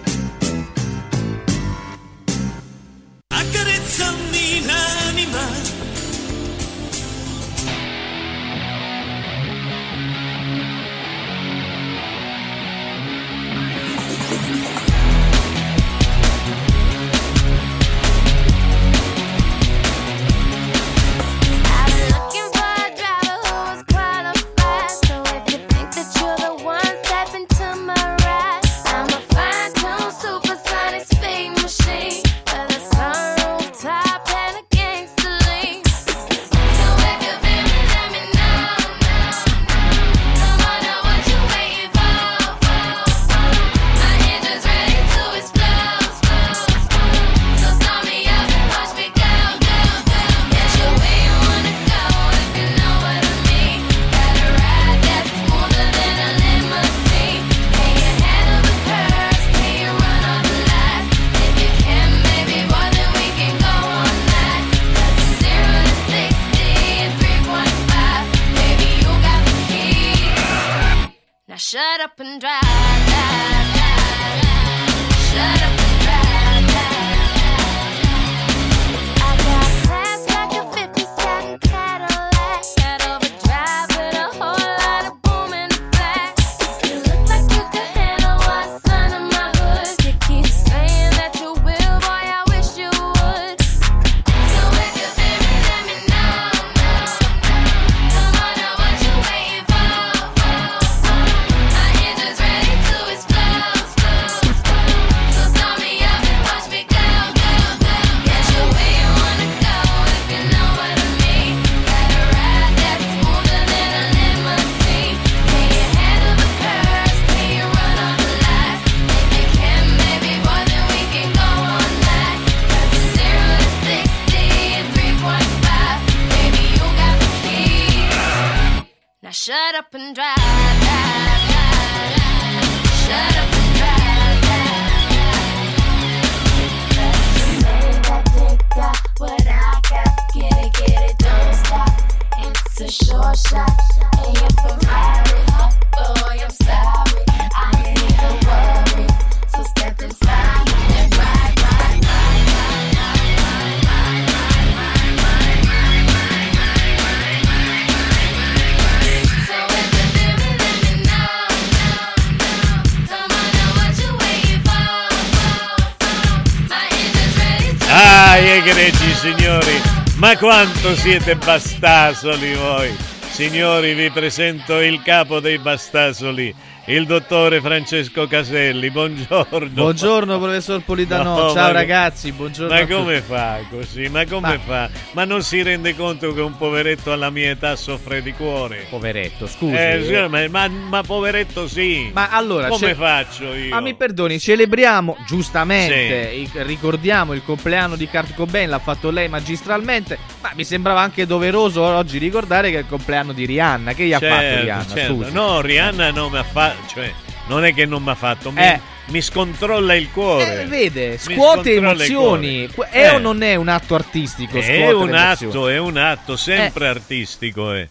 Quanto siete bastasoli voi! Signori, vi presento il capo dei bastasoli, il dottore Francesco Caselli. Buongiorno. Buongiorno professor Politano, No, ciao ragazzi, buongiorno. Ma come fa così? Ma come Ma- fa? Ma non si rende conto che un poveretto alla mia età soffre di cuore? Poveretto, scusi. Eh, sì, ma, ma- ma poveretto sì. Ma allora, come ce- faccio io? Ma mi perdoni, celebriamo giustamente, il- ricordiamo il compleanno di Kurt Cobain, l'ha fatto lei magistralmente, ma mi sembrava anche doveroso oggi ricordare che è il compleanno di Rihanna. Che gli ha fatto Certo, Rihanna? certo. No, Rihanna non mi ha fatto, cioè, non è che non mi ha fatto, mi, Eh. mi scontrolla il cuore. Eh, vede, scuote emozioni. È Eh. o non è un atto artistico? È un emozioni? atto, è un atto sempre artistico. eh.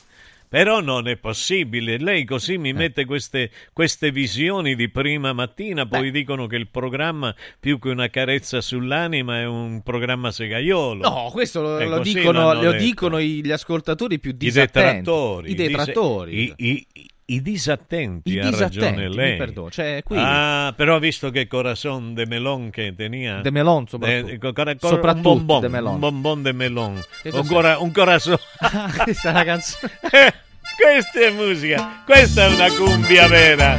Però non è possibile. Lei così Eh. mi mette queste, queste visioni di prima mattina, poi dicono che il programma, più che una carezza sull'anima, è un programma segaiolo. No, questo lo, lo dicono, lo dicono i- gli ascoltatori più I disattenti. detrattori. I detrattori. I, i- i- disattenti, I ha ragione disattenti, mi lei. perdono, cioè, qui- Ah, però ha visto che corazon de melon che tenia. De melon, soprattutto. Eh, co- cora- cora- Soprattutto un bonbon, de melon. Un bonbon de melon. Un, cora- un corazon. Questa è una canzone. Questa è musica, questa è una cumbia vera.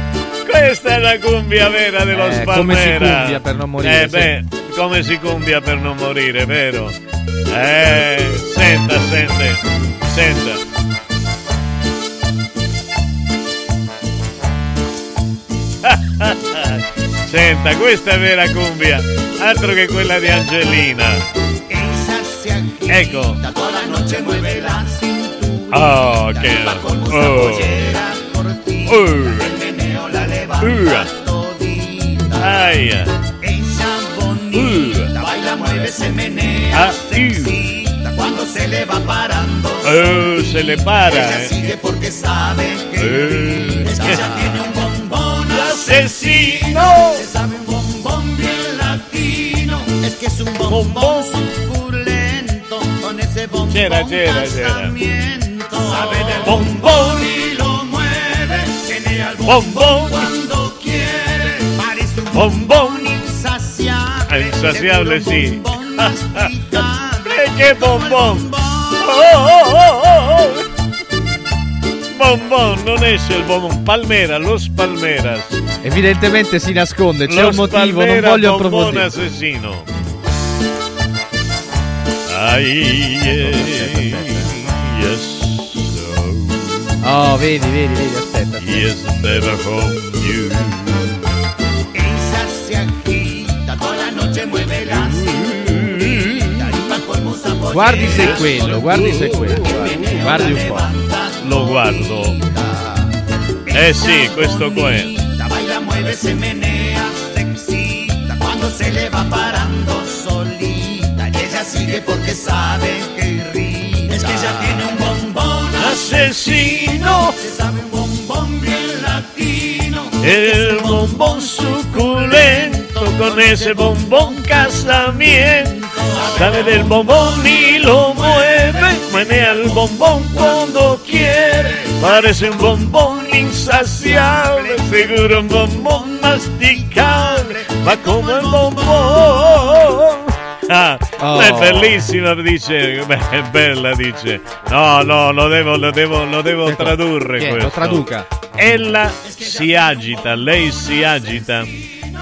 Questa è la cumbia vera dello Eh, Spalmera. come si cumbia per non morire, Eh beh, come si cumbia per non morire, vero? Eh, senta, sente, senta. Senta, questa è vera cumbia, altro che quella di Angelina. Ecco. Oh, che... Oh. Uh. Uh. Aia. Menea. Ah, excita Cuando se le va parando. Oh, se le para, Ella eh. sigue porque sabe que Eh. ella tiene un asesino. Se sabe un bombón bien latino. Es que es un bombón suculento. Con ese bombón c'era, c'era. casamiento. Sabe del bombón y lo mueve. Tiene al bombón cuando quiere. Parece un Bombón. insaciable. Ah, insaciable. Bombón. Eh! Oh, oh, oh, oh, oh. Bombon, non esce il bombon. Palmera, los Palmeras. Evidentemente si nasconde, c'è Los un motivo, non voglio approfondire. assassino. Oh, vedi, vedi, vedi, aspetta. yes, never home you. Ella se agita, toda la noche mueve la cinturita y pa' colmo saborea. Guardi se è quello, guardi se è quello. Guardi, guardi un po'. Lo guardo. Eh sì, questo qua è. Mueve, se menea, se excita cuando se le va parando solita y ella sigue porque sabe que irrita. Es que ella tiene un bombón Asesino. se sabe un bombón bien latino. El bombón suculento con ese bombón casamiento. Sabe del bombón y lo mueve, menea el bombón cuando quiere. Parece un bombón insaciable, seguro un bombón masticable, va come il bombón. Ah, Oh. è bellissima, dice, beh, è bella, dice. No, no, lo devo, lo devo, lo devo tradurre Chi è? Lo questo. traduca. Ella si agita, lei si agita,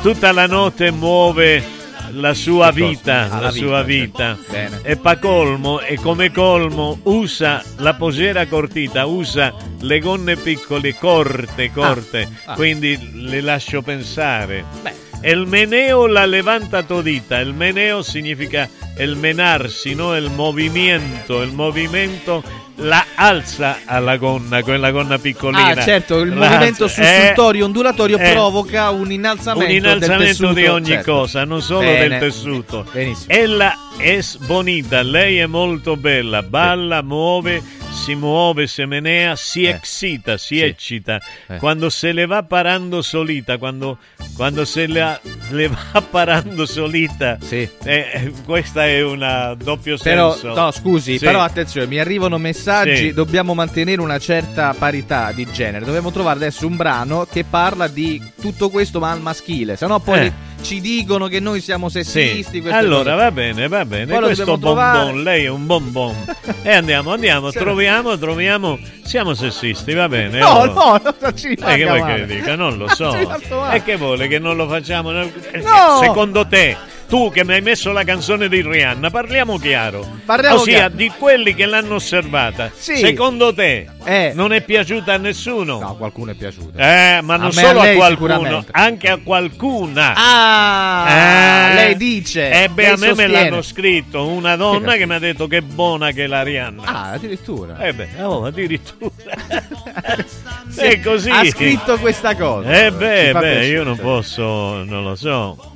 tutta la notte muove la sua vita, Ah, la, la sua vita, vita. certo. Bene. E pa' colmo, e come colmo, usa la posera cortita, usa le gonne piccole, corte, corte, ah. quindi le lascio pensare. El meneo la levanta todita. El meneo significa el menarsi, no? El movimiento. El movimento la alza alla gonna, quella gonna piccolina. Ah, certo, il La movimento sussultorio ondulatorio eh, provoca un innalzamento, un innalzamento del tessuto, di ogni certo. cosa, non solo Bene. del tessuto. Benissimo. Ella es bonita, lei è molto bella, balla, muove, si muove, se menea, si excita, si sì. eccita. Eh. Quando se le va parando solita, quando, quando se la- le va parando solita, Sì. eh, questa è una doppio Però, senso. no, scusi, Sì. però attenzione, mi arrivano messaggi, Sì. dobbiamo mantenere una certa parità di genere. Dobbiamo trovare adesso un brano che parla di tutto questo ma al maschile, sennò poi Eh. ci dicono che noi siamo Sì. sessisti. queste Allora cose. va bene, va bene. Poi Questo bonbon, trovare. lei è un bonbon. e andiamo, andiamo, Sì. Troviamo, troviamo. Siamo sessisti, va bene. No, allora. no, non ci E fa che vuoi che dica? Non lo so. E che vuole che non lo facciamo? Eh, No! Secondo te, tu che mi hai messo la canzone di Rihanna, parliamo chiaro. Parliamo Ossia, chiaro. di quelli che l'hanno osservata. Sì. Secondo te, Eh. non è piaciuta a nessuno? No, qualcuno è piaciuto. Eh, ma A non me, solo a a, qualcuno, anche a qualcuna. Ah, Eh. lei dice. Eh beh, lei a me me sostiene. l'hanno scritto una donna che mi ha detto che buona che è la Rihanna. Ah, addirittura. Eh beh, oh, addirittura. È così. Ha scritto questa cosa. Eh beh, beh, io non posso, non lo so.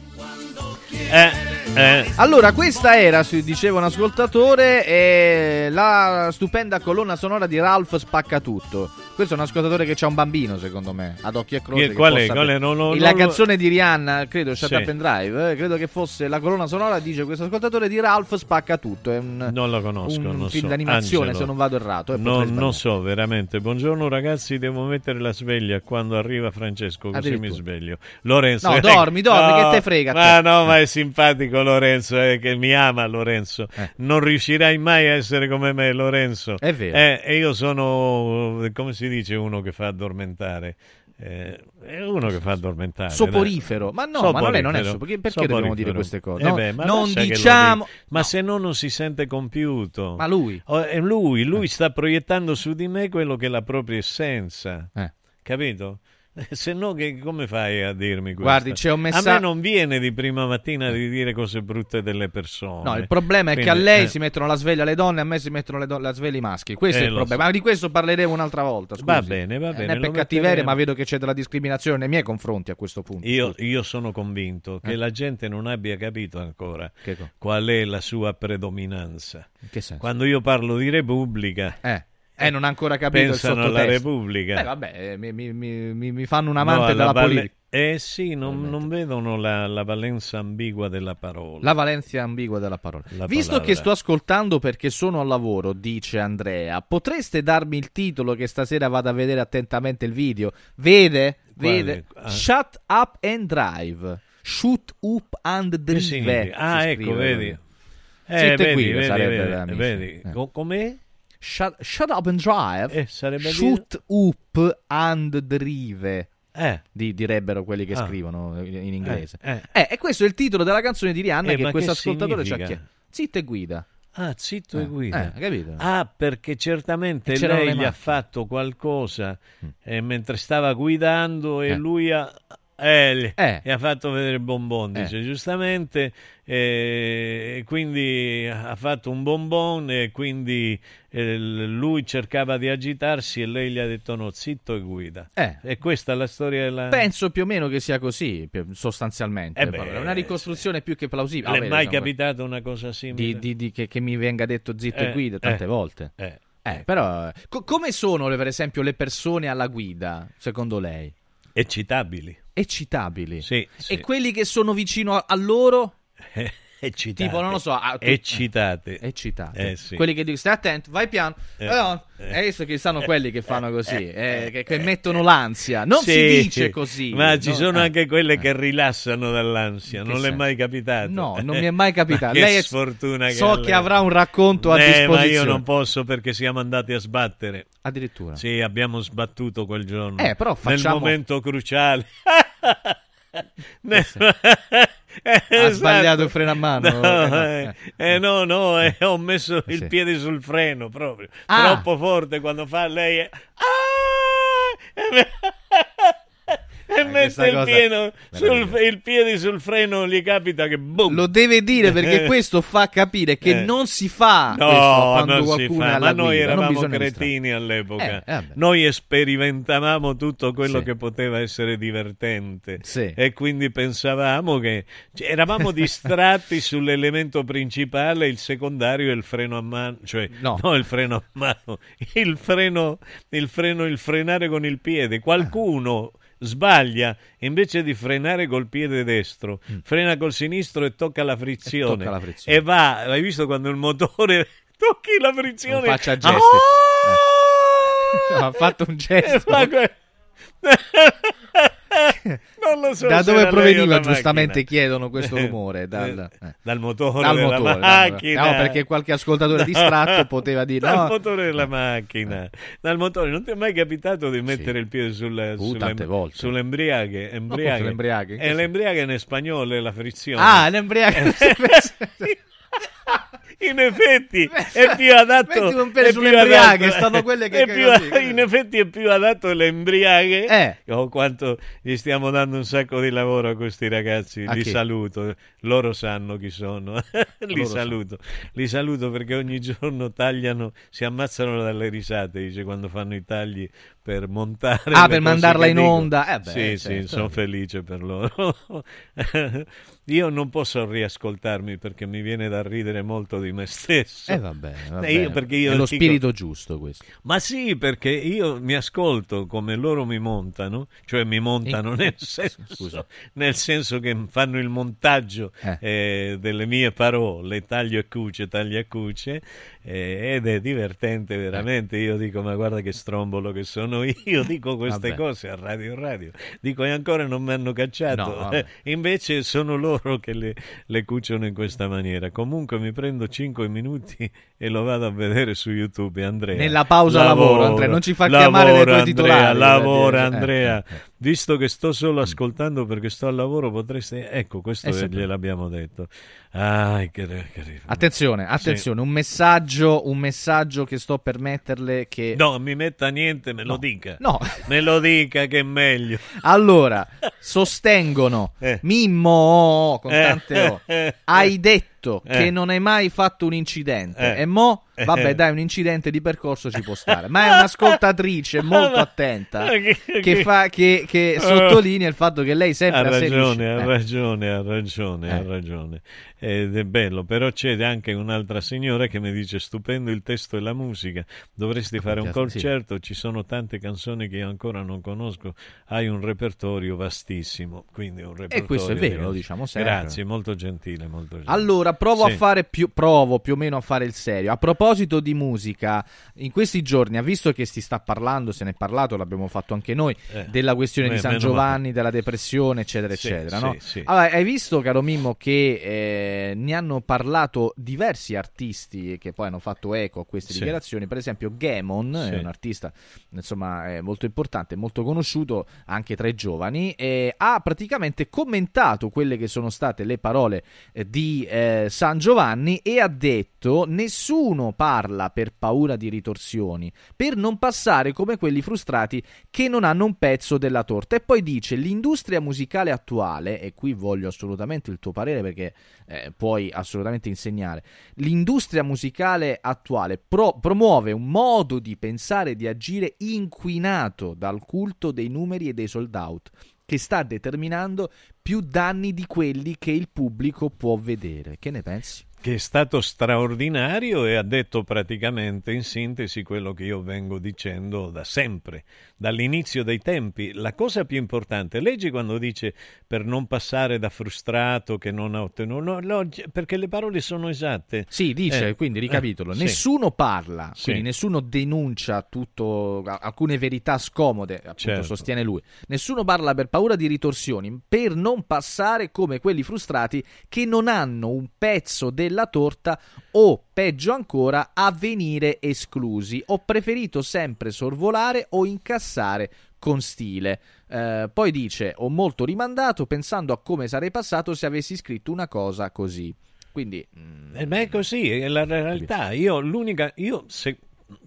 Eh, eh. Allora, questa era, diceva un ascoltatore, la stupenda colonna sonora di Ralph Spaccatutto. Questo è un ascoltatore che ha un bambino, secondo me, ad occhio e croce. Chi- che qual è? Qual è? Non lo- la non canzone di Rihanna, credo, Shut Sì. Up and Drive, eh, credo che fosse la colonna sonora, dice questo ascoltatore, di Ralph Spaccatutto. È un, Non lo conosco, un non film so. d'animazione, Angelo. se non vado errato. eh, Non, non so veramente. Buongiorno ragazzi, devo mettere la sveglia quando arriva Francesco, così mi sveglio. Lorenzo. No, eh, dormi, dormi, no, che te frega Ma te. no, ma è simpatico Lorenzo, eh, che mi ama Lorenzo. Non riuscirai mai a essere come me, Lorenzo. È vero. Eh, e io sono, eh, come si dice, uno che fa addormentare. Eh, è uno che fa addormentare. dai. Soporifero. Ma no, ma non è- non è Soporifero. so- perché- perché dobbiamo Soporifero. dire queste cose? Eh No, beh, ma non diciamo-. Ma se no non si sente compiuto. Ma lui? Oh, è lui, lui sta proiettando su di me quello che è la propria essenza. Eh. Capito? Se no, che, come fai a dirmi questo? Guardi, c'è un messa- A me non viene di prima mattina di dire cose brutte delle persone. No, il problema è che a Quindi, lei eh, si mettono la sveglia le donne, a me si mettono le do- la sveglia i maschi. Questo Eh, è il lo problema. so. Ma di questo parleremo un'altra volta. scusi. Va bene, va Eh, bene, Non è per cattiveria, ma vedo che c'è della discriminazione nei miei confronti a questo punto. Io, io sono convinto che Eh. la gente non abbia capito ancora qual è la sua predominanza. Quando io parlo di Repubblica, Eh. Eh, non ha ancora capito pensano il alla. Repubblica. Eh, vabbè, eh, mi, mi- mi- mi- fanno un No, amante alla della valle- politica. Eh sì, non, non vedono la, la valenza ambigua della parola. La valenza ambigua della parola. La Visto parola. che sto ascoltando perché sono al lavoro, dice Andrea, potreste darmi il titolo che stasera vado a vedere attentamente il video? Vede? Quale? Vede? Ah. Shut up and drive. Shoot up and drive. Ah, ecco, vedi. Eh, Zitta e vedi, guida vedi, sarebbe, vedi, vedi. Eh. Co- com'è? Shut, shut up and drive. Eh, Shoot up and drive. Eh. Di- direbbero quelli che Ah. scrivono in inglese. Eh, Eh, e questo è il titolo della canzone di Rihanna Eh, che questo ascoltatore ci ha chiesto. Zitto e guida. Ah, zitto Eh, e guida. eh, capito? Ah, perché certamente lei le gli ha fatto qualcosa eh, mentre stava guidando e Eh. lui ha... eh, Eh. gli ha fatto vedere il bonbon, dice giustamente, eh, e quindi ha fatto un bonbon e quindi eh, lui cercava di agitarsi e lei gli ha detto no, zitto e guida. Eh. E questa è la storia della... Penso più o meno che sia così, sostanzialmente. Eh beh, È una ricostruzione più che plausibile. Le Ah, è mai insomma, capitata una cosa simile? di, di- di- che, che mi venga detto zitto e Eh, guida tante eh, volte. eh, Eh, però, co- come sono per esempio le persone alla guida, secondo lei? Eccitabili. Eccitabili. Sì, sì. E quelli che sono vicino a, a loro? Eccitate. Tipo, non lo so. a- tu- Eccitate. Eccitate. Eh, sì. Quelli che dicono stai attento, vai piano. Eh, Eh, no. eh. Hai visto che stanno quelli che fanno così, eh, che, che mettono l'ansia. Non si Sì, dice così. Ma ci no? sono Eh. anche quelle che rilassano dall'ansia. Non che le è senso? mai capitato? No, non mi è mai capitato. che Lei è- sfortuna che so che lei. avrà un racconto a Eh, Ma io disposizione. non posso perché siamo andati a sbattere. Addirittura. Sì, abbiamo sbattuto quel giorno. Eh, però Nel facciamo- momento cruciale. Ha Esatto. sbagliato il freno a mano. No, Eh, eh, eh, no, no, eh, ho messo il Sì. piede sul freno proprio. Ah. Troppo forte quando fa lei. Ah! E me- E Eh, mette il, pieno sul, il piede sul freno, gli capita che boom. Lo deve dire perché questo fa capire che Eh. non si fa No, quando non si qualcuno fa, ma noi guida, eravamo cretini all'epoca. Eh, eh, noi sperimentavamo tutto quello Sì. che poteva essere divertente Sì. e quindi pensavamo che cioè, eravamo distratti sull'elemento principale, il secondario è il freno a mano, cioè No. no, il freno a mano, il freno, il freno, il frenare con il piede. Qualcuno sbaglia invece di frenare col piede destro, frena col sinistro e tocca la frizione. Mm. tocca la frizione. E va, hai visto quando il motore tocchi la frizione? Non faccia Ah! gesti. No, ha fatto un gesto. Non lo so da dove proveniva giustamente macchina. chiedono questo rumore dal, eh. dal motore Dal della motore, macchina no, perché qualche ascoltatore distratto poteva dire dal no. motore della macchina dal motore non ti è mai capitato di mettere il piede sul, Uh, sull'em- tante volte. sull'embriache embriache. sull'embriache? e l'embriache in spagnolo è la frizione Ah, l'embriache. in effetti è più adatto è più adatto- stanno quelle che più- così. in effetti è più adatto l'embriache Eh. oh, quanto gli stiamo dando un sacco di lavoro a questi ragazzi A li chi? saluto. Loro sanno chi sono. Li Loro saluto. Li saluto perché ogni giorno tagliano si ammazzano dalle risate dice quando fanno i tagli per montare Ah, per mandarla in dico. onda. Eh beh, sì certo. sì sono felice per loro io non posso riascoltarmi perché mi viene da ridere molto di me stesso Eh vabbè, vabbè. Eh, io- perché io è lo dico- spirito giusto questo. ma sì, perché io mi ascolto come loro mi montano, cioè mi montano In- nel senso, nel senso che fanno il montaggio Eh. eh, delle mie parole, taglio e cuce, taglio e cuce, eh, ed è divertente veramente. Io dico, ma guarda che strombolo che sono io, dico queste Vabbè. cose a radio radio. Dico, e ancora non mi hanno cacciato. No, vabbè. Invece sono loro che le, le cuciono in questa maniera. Comunque mi prendo 5 minuti e lo vado a vedere su YouTube, Andrea. Nella pausa lavoro, Andrea, non ci fa chiamare dai tuoi Andrea, titolari, Lavora, per dire. Andrea. Eh, eh, eh. Visto che sto solo ascoltando perché sto al lavoro, potresti... Ecco, questo Eh, sempre. gliel'abbiamo detto. Ah, che. Attenzione, attenzione, un messaggio, un messaggio che sto per metterle che No, mi metta niente, me lo No. dica. No. Me lo dica che è meglio. Allora, sostengono Eh. Mimmo con Eh. tante O. Hai detto Eh. che non hai mai fatto un incidente Eh. e mo Eh. vabbè, dai, un incidente di percorso ci può stare, ma è un'ascoltatrice molto attenta Che- che fa che, che sottolinea il fatto che lei sempre ha asserisce. ragione, ha Eh. ragione, ha ragione, ha Eh. ragione. Ed è bello, però c'è anche un'altra signora che mi dice stupendo il testo e la musica, dovresti fare un sì. concerto, ci sono tante canzoni che io ancora non conosco, hai un repertorio vastissimo, quindi un repertorio questo è vero, lo diciamo sempre. Grazie, molto gentile, molto gentile. Allora, provo Sì. a fare più provo più o meno a fare il serio. A proposito di musica, in questi giorni, ha visto che si sta parlando, se ne è parlato, l'abbiamo fatto anche noi, Eh, della questione me- di San Giovanni, male. della depressione, eccetera, Sì, eccetera, sì, no? sì. Allora, hai visto, caro Mimmo, che eh, ne hanno parlato diversi artisti che poi hanno fatto eco a queste dichiarazioni. Per esempio, Gamon è un artista insomma eh, molto importante, molto conosciuto anche tra i giovani, e ha praticamente commentato quelle che sono state le parole eh, di eh, San Giovanni e ha detto nessuno parla per paura di ritorsioni, per non passare come quelli frustrati che non hanno un pezzo della torta. E poi dice l'industria musicale attuale, e qui voglio assolutamente il tuo parere perché eh, puoi assolutamente insegnare, l'industria musicale attuale pro- promuove un modo di pensare e di agire inquinato dal culto dei numeri e dei sold out che sta determinando più danni di quelli che il pubblico può vedere. Che ne pensi? Che è stato straordinario e ha detto praticamente in sintesi quello che io vengo dicendo da sempre, dall'inizio dei tempi. La cosa più importante, leggi quando dice per non passare da frustrato che non ha ottenuto, no, no, perché le parole sono esatte. Sì, dice, Eh, quindi ricapitolo, eh, sì. nessuno parla, Sì. quindi nessuno denuncia tutto, alcune verità scomode, appunto Certo. sostiene lui. Nessuno parla per paura di ritorsioni, per non passare come quelli frustrati che non hanno un pezzo della torta o, peggio ancora, a venire esclusi. Ho preferito sempre sorvolare o incassare con stile. Eh, poi dice: Ho molto rimandato pensando a come sarei passato se avessi scritto una cosa così. Quindi, mm, Eh, è così, è la realtà. Io l'unica, io se,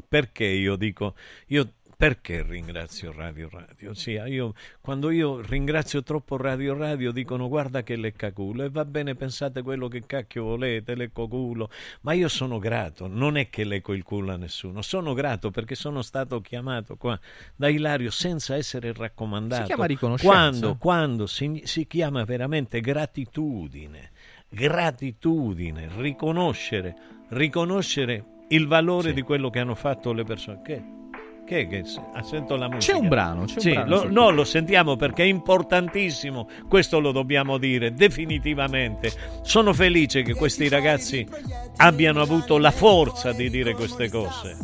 perché io dico, io perché ringrazio Radio Radio? Sì, io, quando io ringrazio troppo Radio Radio dicono guarda che leccaculo e va bene pensate quello che cacchio volete, lecco culo, ma io sono grato, non è che lecco il culo a nessuno, sono grato perché sono stato chiamato qua da Ilario senza essere raccomandato. Si chiama riconoscenza. Quando, quando si, si chiama veramente gratitudine, gratitudine, riconoscere, riconoscere il valore di quello che hanno fatto le persone. Che? Che, che ah, sento la musica. C'è un brano, c'è un Sì, brano lo- no, lo sentiamo perché è importantissimo, questo lo dobbiamo dire definitivamente. Sono felice che questi ragazzi abbiano avuto la forza di dire queste cose.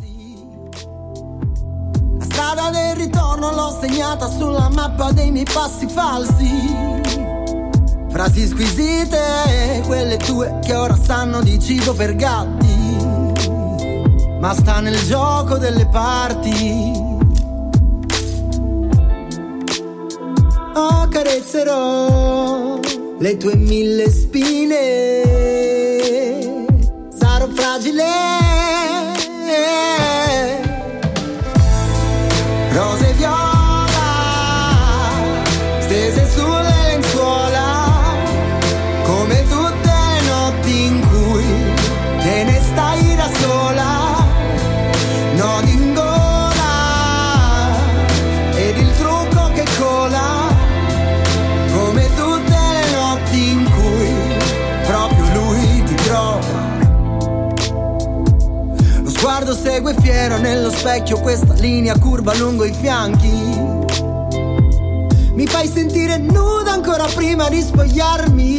La strada del ritorno l'ho segnata sulla mappa dei miei passi falsi. Frasi squisite, quelle tue che ora sanno di cibo per gatti. Ma sta nel gioco delle parti. Accarezzerò le tue mille spine. Sarò fra fragile. Segue fiero nello specchio questa linea curva lungo i fianchi. Mi fai sentire nuda ancora prima di spogliarmi.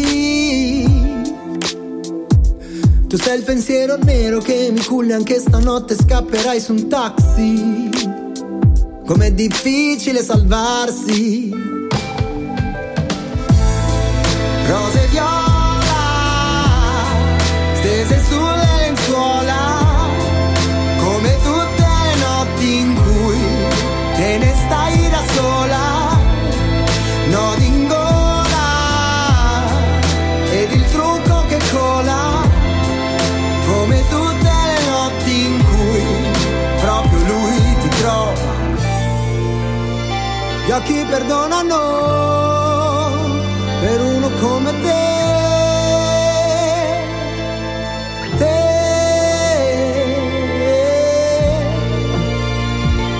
Tu sei il pensiero nero che mi culle anche stanotte scapperai su un taxi. Com'è difficile salvarsi. Rose viola, stese sulle lenzuola, occhi perdonano per uno come te.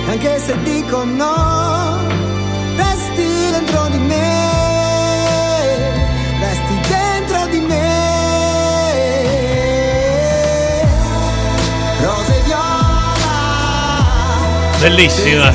Anche se dico no, resti dentro di me, resti dentro di me. Rose viola. Bellissima,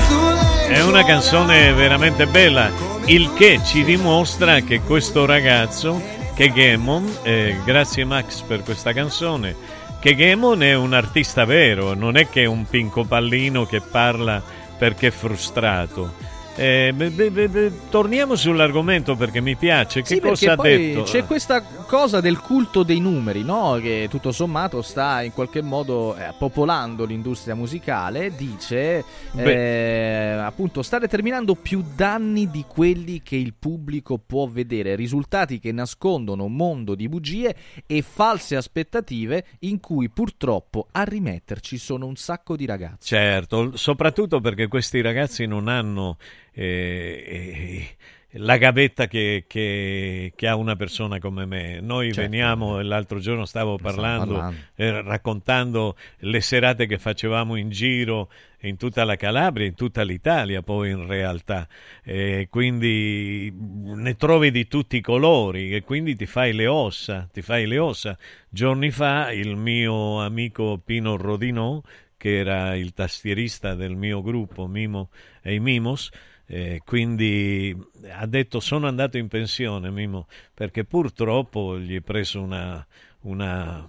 è una canzone veramente bella, il che ci dimostra che questo ragazzo, che Gemon, eh, grazie Max per questa canzone, che Gemon è un artista vero, non è che è un pinco pallino che parla perché è frustrato. Eh, beh, beh, beh, torniamo sull'argomento perché mi piace. Che Sì, cosa ha detto? C'è questa cosa del culto dei numeri, no? Che tutto sommato sta in qualche modo eh, popolando l'industria musicale. Dice eh, appunto sta determinando più danni di quelli che il pubblico può vedere, risultati che nascondono un mondo di bugie e false aspettative in cui purtroppo a rimetterci sono un sacco di ragazzi. Certo, soprattutto perché questi ragazzi non hanno eh, eh, la gavetta che, che- che ha una persona come me. Noi Certo. veniamo, l'altro giorno stavo parlando, parlando. eh, raccontando le serate che facevamo in giro in tutta la Calabria, in tutta l'Italia poi in realtà. Eh, quindi ne trovi di tutti i colori e quindi ti fai le ossa, ti fai le ossa. Giorni fa il mio amico Pino Rodinò, che era il tastierista del mio gruppo Mimo e i Mimos, eh, quindi ha detto sono andato in pensione Mimo perché purtroppo gli è preso una, una,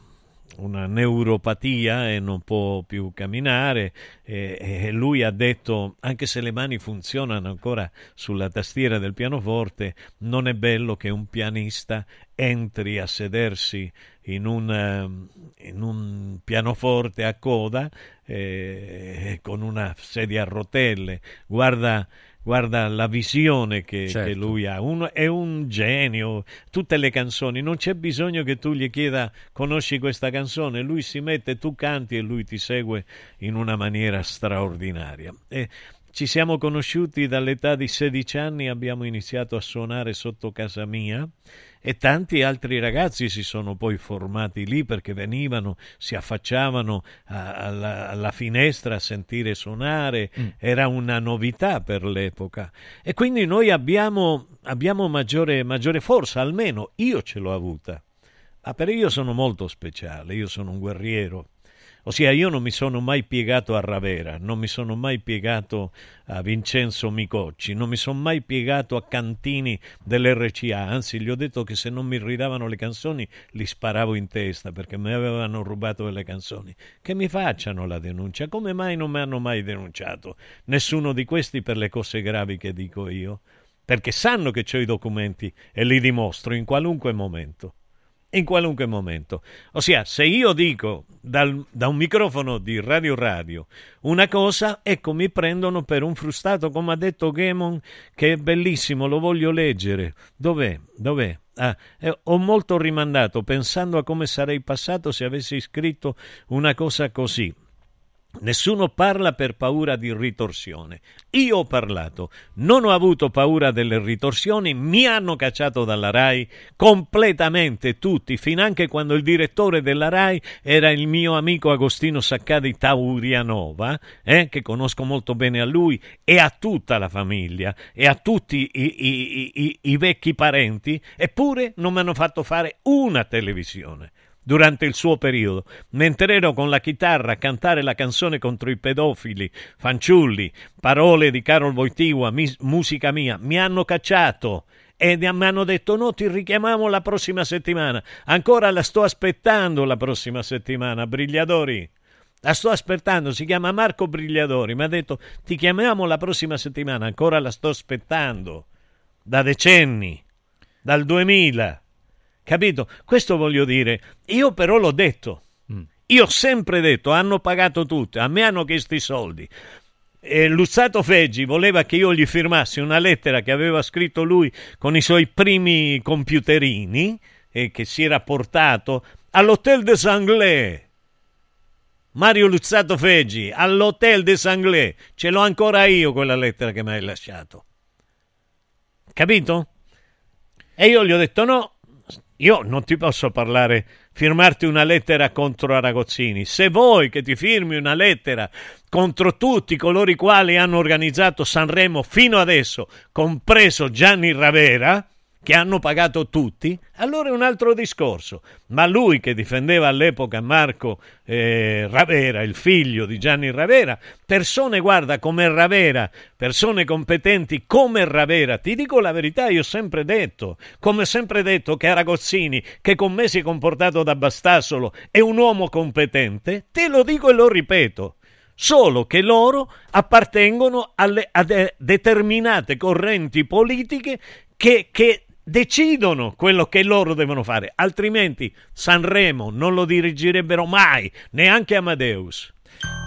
una neuropatia e non può più camminare. E, e lui ha detto anche se le mani funzionano ancora sulla tastiera del pianoforte non è bello che un pianista entri a sedersi in un, in un pianoforte a coda eh, con una sedia a rotelle. Guarda Guarda la visione che, Certo. che lui ha, Uno- è un genio. Tutte le canzoni, non c'è bisogno che tu gli chieda conosci questa canzone, lui si mette, tu canti e lui ti segue in una maniera straordinaria. E ci siamo conosciuti dall'età di 16 anni, abbiamo iniziato a suonare sotto casa mia e tanti altri ragazzi si sono poi formati lì perché venivano, si affacciavano a- alla, alla finestra a sentire suonare, era una novità per l'epoca e quindi noi abbiamo, abbiamo maggiore, maggiore forza, almeno io ce l'ho avuta. Ah, però io sono molto speciale, io sono un guerriero. Ossia, io non mi sono mai piegato a Ravera, non mi sono mai piegato a Vincenzo Micocci, non mi sono mai piegato a Cantini dell'RCA, anzi gli ho detto che se non mi ridavano le canzoni li sparavo in testa perché mi avevano rubato le canzoni. Che mi facciano la denuncia, come mai non mi hanno mai denunciato? Nessuno di questi per le cose gravi che dico io, perché sanno che ho i documenti e li dimostro in qualunque momento. In qualunque momento. Ossia, se io dico dal- da un microfono di Radio Radio una cosa, ecco, mi prendono per un frustato, come ha detto Gemon, che è bellissimo, lo voglio leggere. Dov'è? Dov'è? Ah, eh, ho molto rimandato pensando a come sarei passato se avessi scritto una cosa così. Nessuno parla per paura di ritorsione. Io ho parlato, non ho avuto paura delle ritorsioni, mi hanno cacciato dalla RAI completamente tutti, finanche quando il direttore della RAI era il mio amico Agostino Saccadi Taurianova, eh, che conosco molto bene a lui e a tutta la famiglia e a tutti i, i- i- i vecchi parenti, eppure non mi hanno fatto fare una televisione durante il suo periodo, mentre ero con la chitarra a cantare la canzone contro i pedofili, fanciulli, parole di Carol Wojtyła, mis- musica mia, mi hanno cacciato e mi hanno detto no, ti richiamiamo la prossima settimana. Ancora la sto aspettando la prossima settimana, Brigliadori. La sto aspettando, si chiama Marco Brigliadori, mi ha detto ti chiamiamo la prossima settimana, ancora la sto aspettando. Da decenni, dal 2000. Capito? Questo voglio dire. Io però l'ho detto. Io ho sempre detto, hanno pagato tutti, a me hanno chiesto i soldi. E Luzzato Feggi voleva che io gli firmassi una lettera che aveva scritto lui con i suoi primi computerini e che si era portato all'Hotel des Anglais. Mario Luzzato Feggi, all'Hotel des Anglais. Ce l'ho ancora io quella lettera che mi hai lasciato. Capito? E io gli ho detto no, io non ti posso parlare, firmarti una lettera contro Aragozzini. Se vuoi che ti firmi una lettera contro tutti coloro i quali hanno organizzato Sanremo fino adesso, compreso Gianni Ravera, che hanno pagato tutti, allora è un altro discorso. Ma lui che difendeva all'epoca Marco eh, Ravera, il figlio di Gianni Ravera, persone, guarda, come Ravera, persone competenti come Ravera, ti dico la verità, io ho sempre detto, come ho sempre detto che Aragozzini, che con me si è comportato da Bastassolo, è un uomo competente, te lo dico e lo ripeto solo che loro appartengono alle, a de- determinate correnti politiche che, che decidono quello che loro devono fare, altrimenti Sanremo non lo dirigerebbero mai, neanche Amadeus.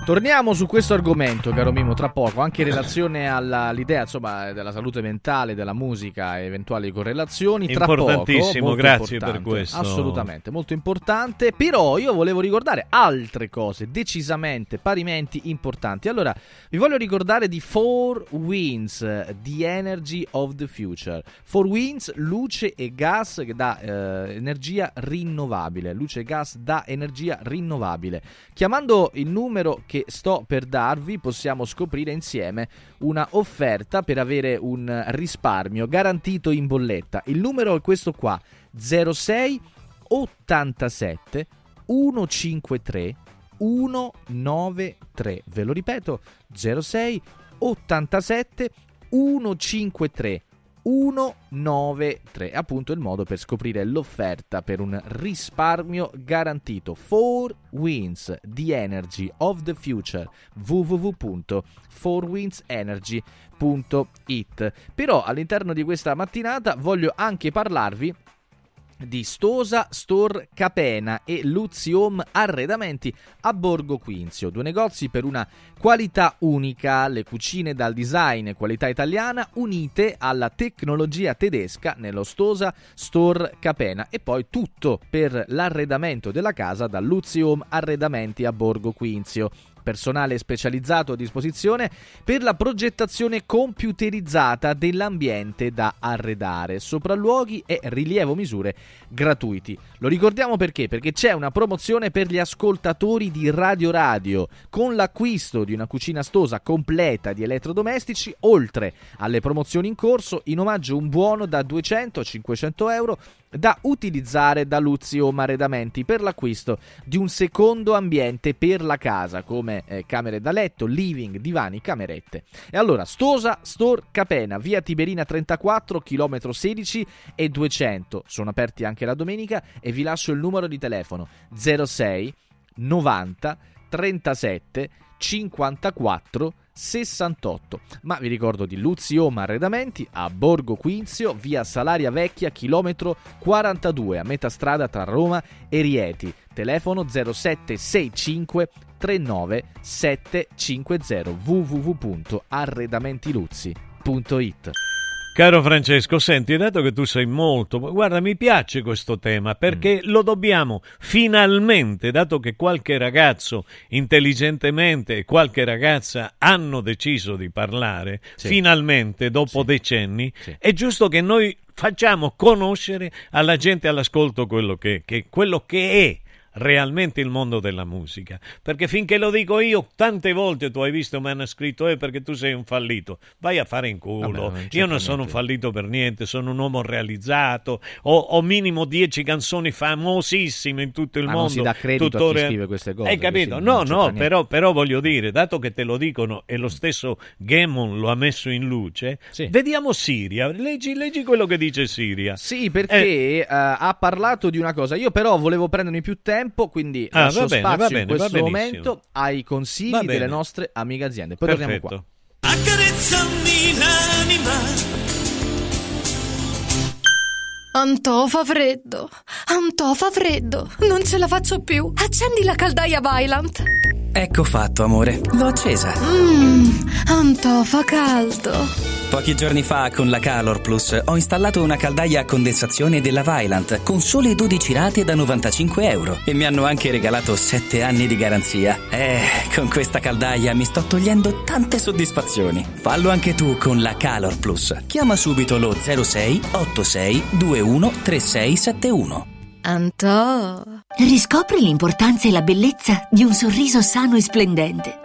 Torniamo su questo argomento, caro Mimo, tra poco, anche in relazione alla- all'idea insomma, della salute mentale, della musica e eventuali correlazioni. Tra poco, Importantissimo, molto grazie per questo. Assolutamente, molto importante. Però io volevo ricordare altre cose decisamente, parimenti importanti. Allora, vi voglio ricordare di Four Winds, The Energy of the Future. Four Winds, luce e gas che dà eh, energia rinnovabile. Luce e gas dà energia rinnovabile. Chiamando il numero che sto per darvi possiamo scoprire insieme una offerta per avere un risparmio garantito in bolletta. Il numero è questo qua 06 87 153 193. Ve lo ripeto 06 87 153 193 appunto il modo per scoprire l'offerta per un risparmio garantito. 4 Wins the Energy of the Future. www.4windsenergy.it però all'interno di questa mattinata voglio anche parlarvi di Stosa Store Capena e Luzzi Home Arredamenti a Borgo Quinzio, due negozi per una qualità unica, le cucine dal design qualità italiana unite alla tecnologia tedesca nello Stosa Store Capena. E poi tutto per l'arredamento della casa da Luzzi Home Arredamenti a Borgo Quinzio personale specializzato a disposizione per la progettazione computerizzata dell'ambiente da arredare, sopralluoghi e rilievo misure gratuiti. Lo ricordiamo perché? Perché c'è una promozione per gli ascoltatori di Radio Radio con l'acquisto di una cucina stosa completa di elettrodomestici, oltre alle promozioni in corso, in omaggio un buono da 200-500 euro da utilizzare da Luzzi Home Arredamenti per l'acquisto di un secondo ambiente per la casa come eh, camere da letto, living, divani, camerette. E allora Stosa Store Capena, via Tiberina 34, chilometro 16 e 200. Sono aperti anche la domenica e vi lascio il numero di telefono 06 90 37 54 68. Ma vi ricordo di Luzioma Arredamenti a Borgo Quinzio, via Salaria Vecchia, chilometro 42, a metà strada tra Roma e Rieti. Telefono 0765 39 750 www.arredamentiluzzi.it Caro Francesco, senti, dato che tu sei molto... Guarda, mi piace questo tema perché lo dobbiamo finalmente, dato che qualche ragazzo intelligentemente e qualche ragazza hanno deciso di parlare, Sì. finalmente, dopo decenni, è giusto che noi facciamo conoscere alla gente all'ascolto quello che, che- quello che è realmente il mondo della musica. Perché finché lo dico io, tante volte tu hai visto mi hanno scritto eh, perché tu sei un fallito. Vai a fare in culo. Vabbè, io non sono un fallito per niente, sono un uomo realizzato. Ho, ho minimo dieci canzoni famosissime in tutto il Ma mondo. non si dà credito a chi tuttora- scrive queste cose, Hai capito? No, no, però, però voglio dire, dato che te lo dicono e lo stesso Gemon lo ha messo in luce, vediamo Siria. Leggi, leggi quello che dice Siria. Sì, perché eh, ha parlato di una cosa. Io però volevo prendermi più tempo, quindi Ah, lascio va bene, spazio va bene, in questo momento ai consigli delle nostre amiche aziende. Poi torniamo qua. Perfetto. Accarezzami l'anima. Antò fa freddo. Antò fa freddo. Non ce la faccio più. Accendi la caldaia Vylant. Ecco fatto, amore. L'ho accesa. Mmm, Antò fa caldo. Pochi giorni fa con la Calor Plus ho installato una caldaia a condensazione della Vylant con sole 12 rate da 95 euro e mi hanno anche regalato 7 anni di garanzia. Eh, con questa caldaia mi sto togliendo tante soddisfazioni. Fallo anche tu con la Calor Plus. Chiama subito lo 06 86 21 3671. Antò. Riscopri l'importanza e la bellezza di un sorriso sano e splendente.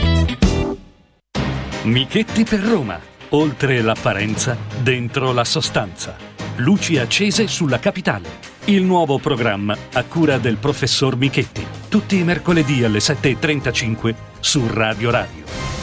Michetti per Roma. Oltre l'apparenza, dentro la sostanza. Luci accese sulla capitale. Il nuovo programma a cura del professor Michetti. Tutti i mercoledì alle 7.35 su Radio Radio.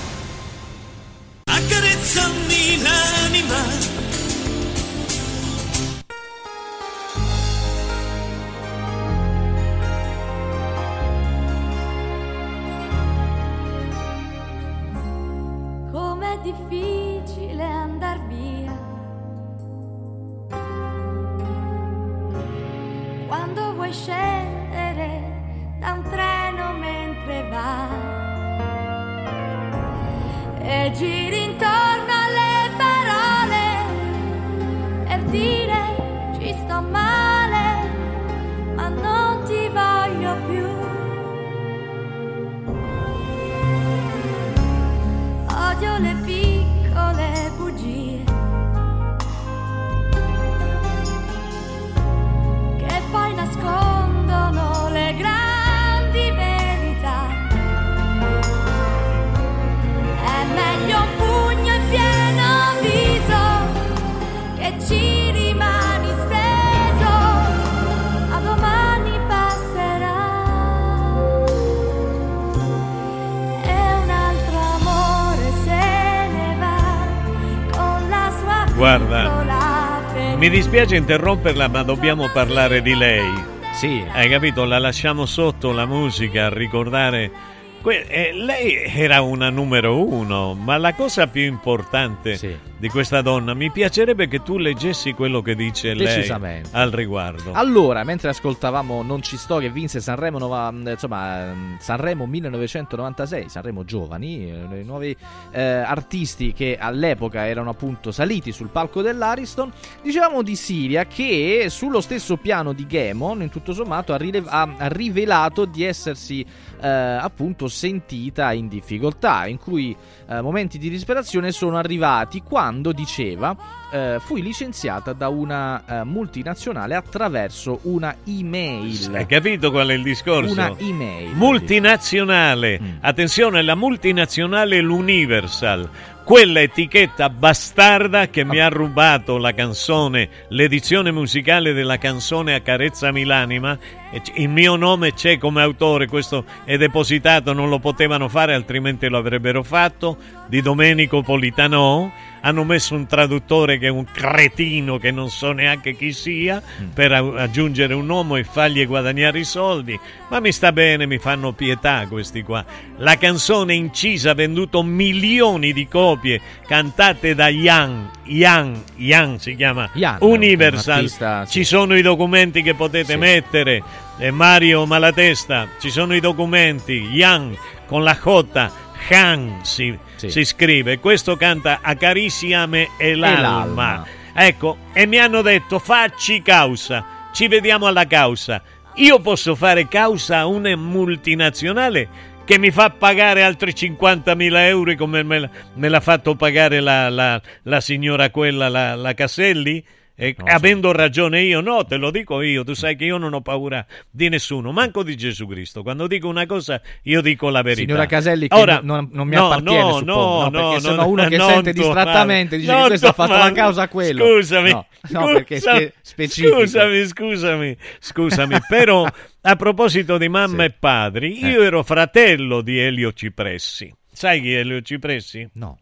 Dispiace interromperla, ma dobbiamo parlare di lei. Sì. Hai capito? La lasciamo sotto la musica a ricordare. que- eh, lei era una numero uno, ma la cosa più importante di questa donna, mi piacerebbe che tu leggessi quello che dice lei al riguardo. Allora, mentre ascoltavamo Non ci sto che vinse Sanremo, nova- insomma, Sanremo 1996, Sanremo giovani, eh, i nuovi eh, artisti che all'epoca erano appunto saliti sul palco dell'Ariston, dicevamo di Siria che sullo stesso piano di Gemon, in tutto sommato, ha, rilev- ha rivelato di essersi eh, appunto sentita in difficoltà, in cui eh, momenti di disperazione sono arrivati quando diceva eh, fui licenziata da una eh, multinazionale attraverso una email. Hai capito qual è il discorso? Una email. Multinazionale. Mm. Attenzione, la multinazionale è l'Universal. Quella etichetta bastarda che mi ha rubato la canzone, l'edizione musicale della canzone Accarezzami l'anima. c- Il mio nome c'è come autore, questo è depositato, non lo potevano fare, altrimenti lo avrebbero fatto. Di Domenico Politano. Hanno messo un traduttore che è un cretino che non so neanche chi sia per a- aggiungere un uomo e fargli guadagnare i soldi. Ma mi sta bene, mi fanno pietà questi qua. La canzone incisa ha venduto milioni di copie, cantate da Young. Young, Young si chiama Young, Universal. un artista, sì. Ci sono i documenti che potete Sì. mettere. Eh, Mario Malatesta, ci sono i documenti. Young con la J. Han si, si scrive. Questo canta Acariciame e l'alma. l'alma. Ecco, e mi hanno detto facci causa, ci vediamo alla causa. Io posso fare causa a una multinazionale che mi fa pagare altri 50.000 euro come me, l'ha- me l'ha fatto pagare la, la- la signora quella, la, la Caselli? E avendo ragione io, no, te lo dico io, tu sai che io non ho paura di nessuno, manco di Gesù Cristo. Quando dico una cosa, io dico la verità. Signora Caselli, che Ora, non, non mi no, appartiene, no, suppongo, no, no, perché no, sono no, uno che sente distrattamente, dice che questo ha fatto la causa a quello. Scusami, No, no, perché spe- specifico. Scusami, scusami, scusami, però a proposito di mamma e padri, io ero fratello di Elio Cipressi. sai chi è Elio Cipressi? No.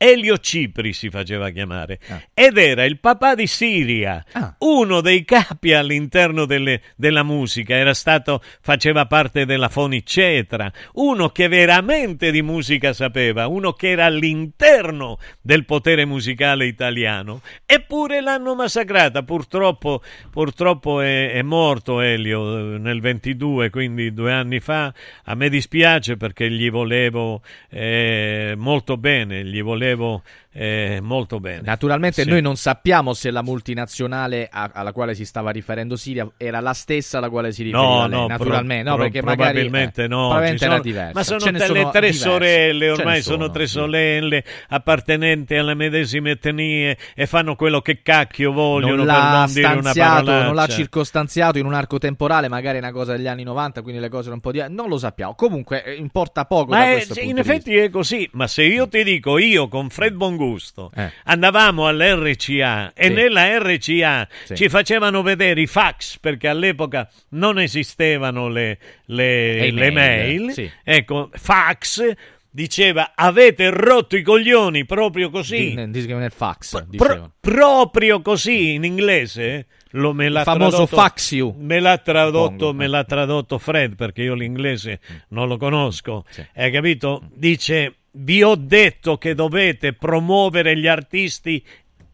Elio Cipri si faceva chiamare Ah. ed era il papà di Siria, uno dei capi all'interno delle- della musica, era stato, faceva parte della Fonicetra, uno che veramente di musica sapeva, uno che era all'interno del potere musicale italiano, eppure l'hanno massacrata, purtroppo, purtroppo è, è morto Elio eh, nel 22, quindi due anni fa, a me dispiace perché gli volevo eh, molto bene, gli volevo É mesmo. Eh, molto bene. Naturalmente Sì. noi non sappiamo se la multinazionale a- alla quale si stava riferendo Siria era la stessa alla quale si riferiva No, lei, no, naturalmente, pro- no, pro- perché magari probabilmente eh, no. probabilmente ci era sono- diversa. Ma sono delle sono tre diverse. sorelle, ormai ne sono, tre sì. sorelle appartenenti alle medesime etnie e fanno quello che cacchio vogliono non per l'ha non dire una stanziato, non l'ha circostanziato in un arco temporale, magari una cosa degli anni 90, quindi le cose erano un po' di... Non lo sappiamo. Comunque eh, importa poco da Ma è- sì, in effetti è così, ma se io ti dico, io con Fred Bongusto Eh. andavamo all'RCA e Sì. nella RCA Sì. ci facevano vedere i fax perché all'epoca non esistevano le, le- le mail, mail. sì. Ecco, fax diceva avete rotto i coglioni proprio così. Nel fax, Pro- proprio così in inglese lo, me l'ha famoso tradotto, fax you. me l'ha tradotto, me l'ha tradotto Fred perché io l'inglese non lo conosco hai capito? dice vi ho detto che dovete promuovere gli artisti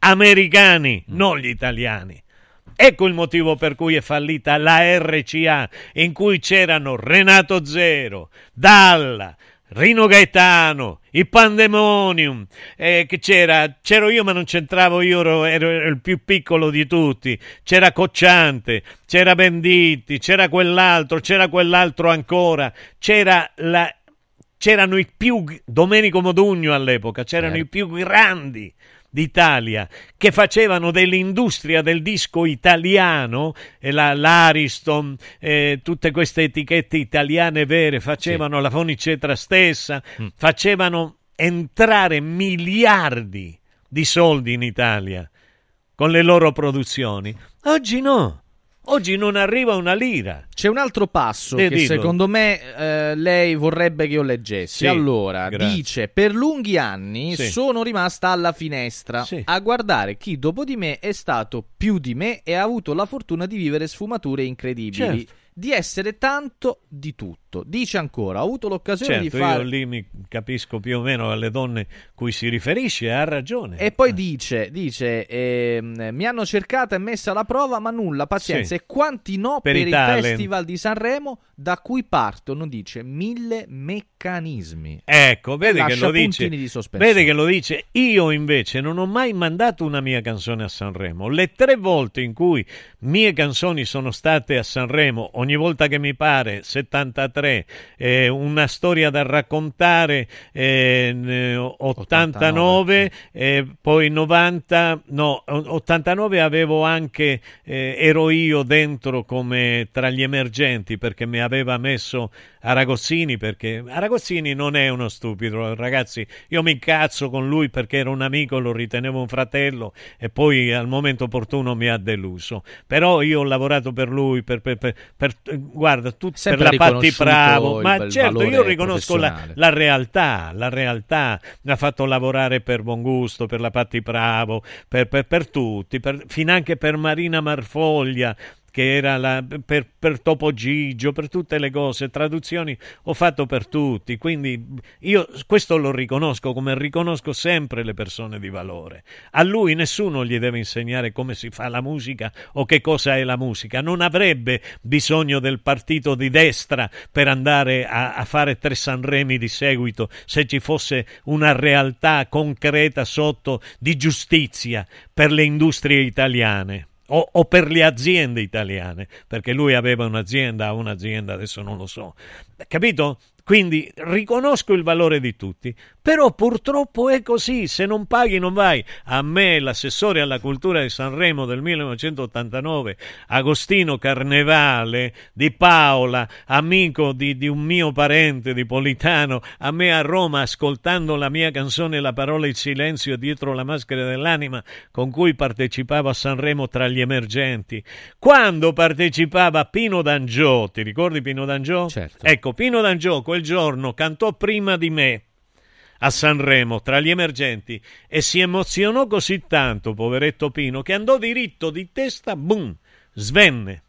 americani non gli italiani. Ecco il motivo per cui è fallita la RCA, in cui c'erano Renato Zero, Dalla, Rino Gaetano, i Pandemonium, eh, che c'era, c'ero io ma non c'entravo io, ero, ero- ero il più piccolo di tutti, c'era Cocciante, c'era Benditti, c'era quell'altro, c'era quell'altro ancora, c'era la, c'erano i più, Domenico Modugno all'epoca, c'erano i più grandi d'Italia che facevano dell'industria del disco italiano, e la, l'Ariston, eh, tutte queste etichette italiane vere, facevano la Fonicetra stessa, facevano entrare miliardi di soldi in Italia con le loro produzioni. Oggi no. Oggi non arriva una lira. C'è un altro passo Eh, che dillo. secondo me eh, lei vorrebbe che io leggessi. Sì, allora, grazie. dice: Per lunghi anni Sì. sono rimasta alla finestra Sì. a guardare chi dopo di me è stato più di me e ha avuto la fortuna di vivere sfumature incredibili. Certo. Di essere tanto di tutto. Dice ancora: Ho avuto l'occasione Certo, di fare. io lì mi capisco più o meno alle donne cui si riferisce, ha ragione. E poi dice, dice ehm, mi hanno cercata e messa alla prova, ma nulla, pazienza. Sì. E quanti no Per per, il talent. Festival di Sanremo, da cui partono, dice, mille meccanismi. Ecco, vedi che lo dice. di. Vedi che lo dice. Io invece non ho mai mandato una mia canzone a Sanremo. Le tre volte in cui mie canzoni sono state a Sanremo, ogni volta che mi pare, 73, eh, una storia da raccontare, eh, ne- 89, eh, poi 90, no, 89 avevo anche, eh, ero io dentro come tra gli emergenti perché mi aveva messo Aragozzini perché Aragozzini non è uno stupido, ragazzi, io mi incazzo con lui perché era un amico, lo ritenevo un fratello e poi al momento opportuno mi ha deluso. Però io ho lavorato per lui, per, per- per- per- guarda, tu per la Patti Bravo, ma certo io riconosco la, la realtà, la realtà. Mi ha fatto lavorare per Buon Gusto, per la Patti Bravo, per, per- per tutti, per, finanche per Marina Marfoglia che era la, per, per Topo Gigio, per tutte le cose, traduzioni ho fatto per tutti, quindi io questo lo riconosco come riconosco sempre le persone di valore. A lui nessuno gli deve insegnare come si fa la musica o che cosa è la musica, non avrebbe bisogno del partito di destra per andare a, a fare tre Sanremi di seguito se ci fosse una realtà concreta sotto di giustizia per le industrie italiane. O, o per le aziende italiane, perché lui aveva un'azienda, un'azienda, adesso non lo so. Capito? Quindi riconosco il valore di tutti, però purtroppo è così, se non paghi non vai. A me l'assessore alla cultura di Sanremo del 1989, Agostino Carnevale di Paola, amico di, di un mio parente di Politano, a me a Roma ascoltando la mia canzone La parola il silenzio dietro la maschera dell'anima con cui partecipavo a Sanremo tra gli emergenti. Quando partecipava Pino D'Angio, ti ricordi Pino D'Angio? Certo. Ecco, Pino D'Angio quel giorno cantò prima di me a Sanremo tra gli emergenti e si emozionò così tanto, poveretto Pino, che andò diritto di testa, boom, svenne.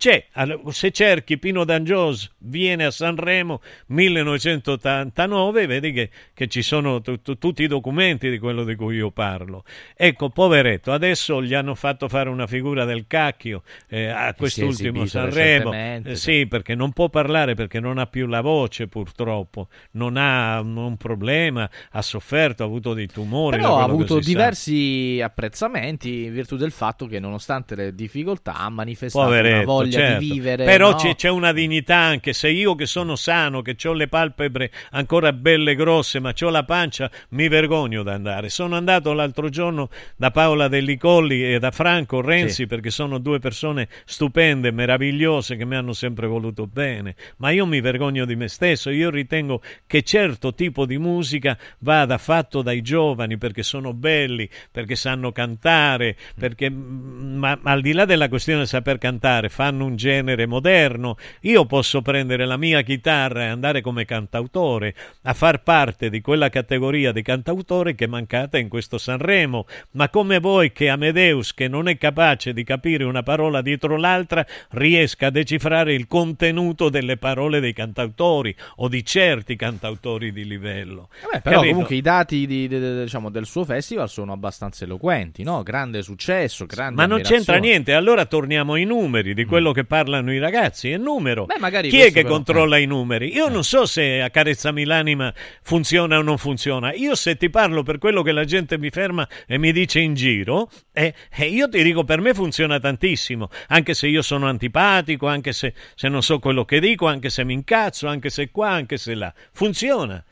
C'è, se cerchi Pino D'Angios viene a Sanremo 1989, vedi che, che ci sono t- t- tutti i documenti di quello di cui io parlo. Ecco, poveretto, adesso gli hanno fatto fare una figura del cacchio eh, a quest'ultimo Sanremo. Eh, sì, perché non può parlare perché non ha più la voce purtroppo, non ha un problema, ha sofferto, ha avuto dei tumori. Però ha avuto diversi sa. apprezzamenti in virtù del fatto che nonostante le difficoltà ha manifestato poveretto, una voglia certo. di vivere. Però no? c'è, c'è, una dignità anche se io che sono sano, che ho le palpebre ancora belle grosse, ma ho la pancia, mi vergogno da andare. Sono andato l'altro giorno da Paola Dellicolli e da Franco Renzi sì. perché sono due persone stupende, meravigliose che mi hanno sempre voluto bene, ma io mi vergogno di me stesso. Io ritengo che certo tipo di musica vada fatto dai giovani perché sono belli, perché sanno cantare, perché ma, ma al di là della questione di saper cantare, fanno un genere moderno. Io posso prendere la mia chitarra e andare come cantautore a far parte di quella categoria di cantautore che mancate in questo Sanremo, ma come voi che Amedeus, che non è capace di capire una parola dietro l'altra, riesca a decifrare il contenuto delle parole dei cantautori o di certi cantautori di livello. Vabbè, però Capito? comunque i dati di, di, di, diciamo, del suo festival sono abbastanza eloquenti, no? Grande successo, grande Ma non c'entra niente, allora torniamo ai numeri di quello che parlano i ragazzi, è numero. Beh, Chi è che però, controlla eh. i numeri? Io eh. non so se Accarezzami l'anima funziona o non funziona. Io se ti parlo per quello che la gente mi ferma e mi dice in giro, eh, eh, io ti dico per me funziona tantissimo, anche se io sono antipatico, anche se, se non so quello che dico, anche se mi incazzo, anche se qua, anche se là. Funziona.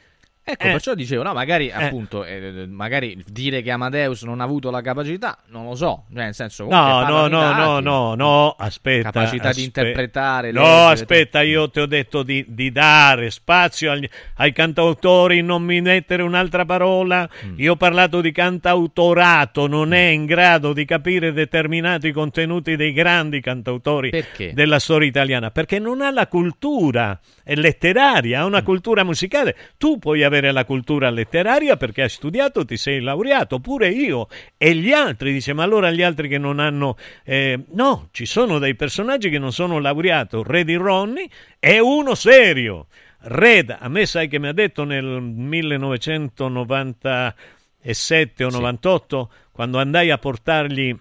Ecco, eh. perciò dicevo, no, magari eh. appunto, eh, magari dire che Amadeus non ha avuto la capacità, non lo so, cioè, nel senso No, no, no, no, no, no, aspetta. Capacità aspetta. di interpretare. No, leggere, aspetta, io ti ho detto di, di dare spazio agli, ai cantautori, non mi mettere un'altra parola. Mm. Io ho parlato di cantautorato, non è in grado di capire determinati contenuti dei grandi cantautori Perché? della storia italiana, perché non ha la cultura letteraria, ha una mm. cultura musicale. Tu puoi avere avere la cultura letteraria perché hai studiato, ti sei laureato, pure io. E gli altri, dice, ma allora gli altri che non hanno... Eh, no, ci sono dei personaggi che non sono laureati. Re di Ronnie è uno serio. Red, a me sai che mi ha detto nel 1997 o sì. 98, quando andai a portargli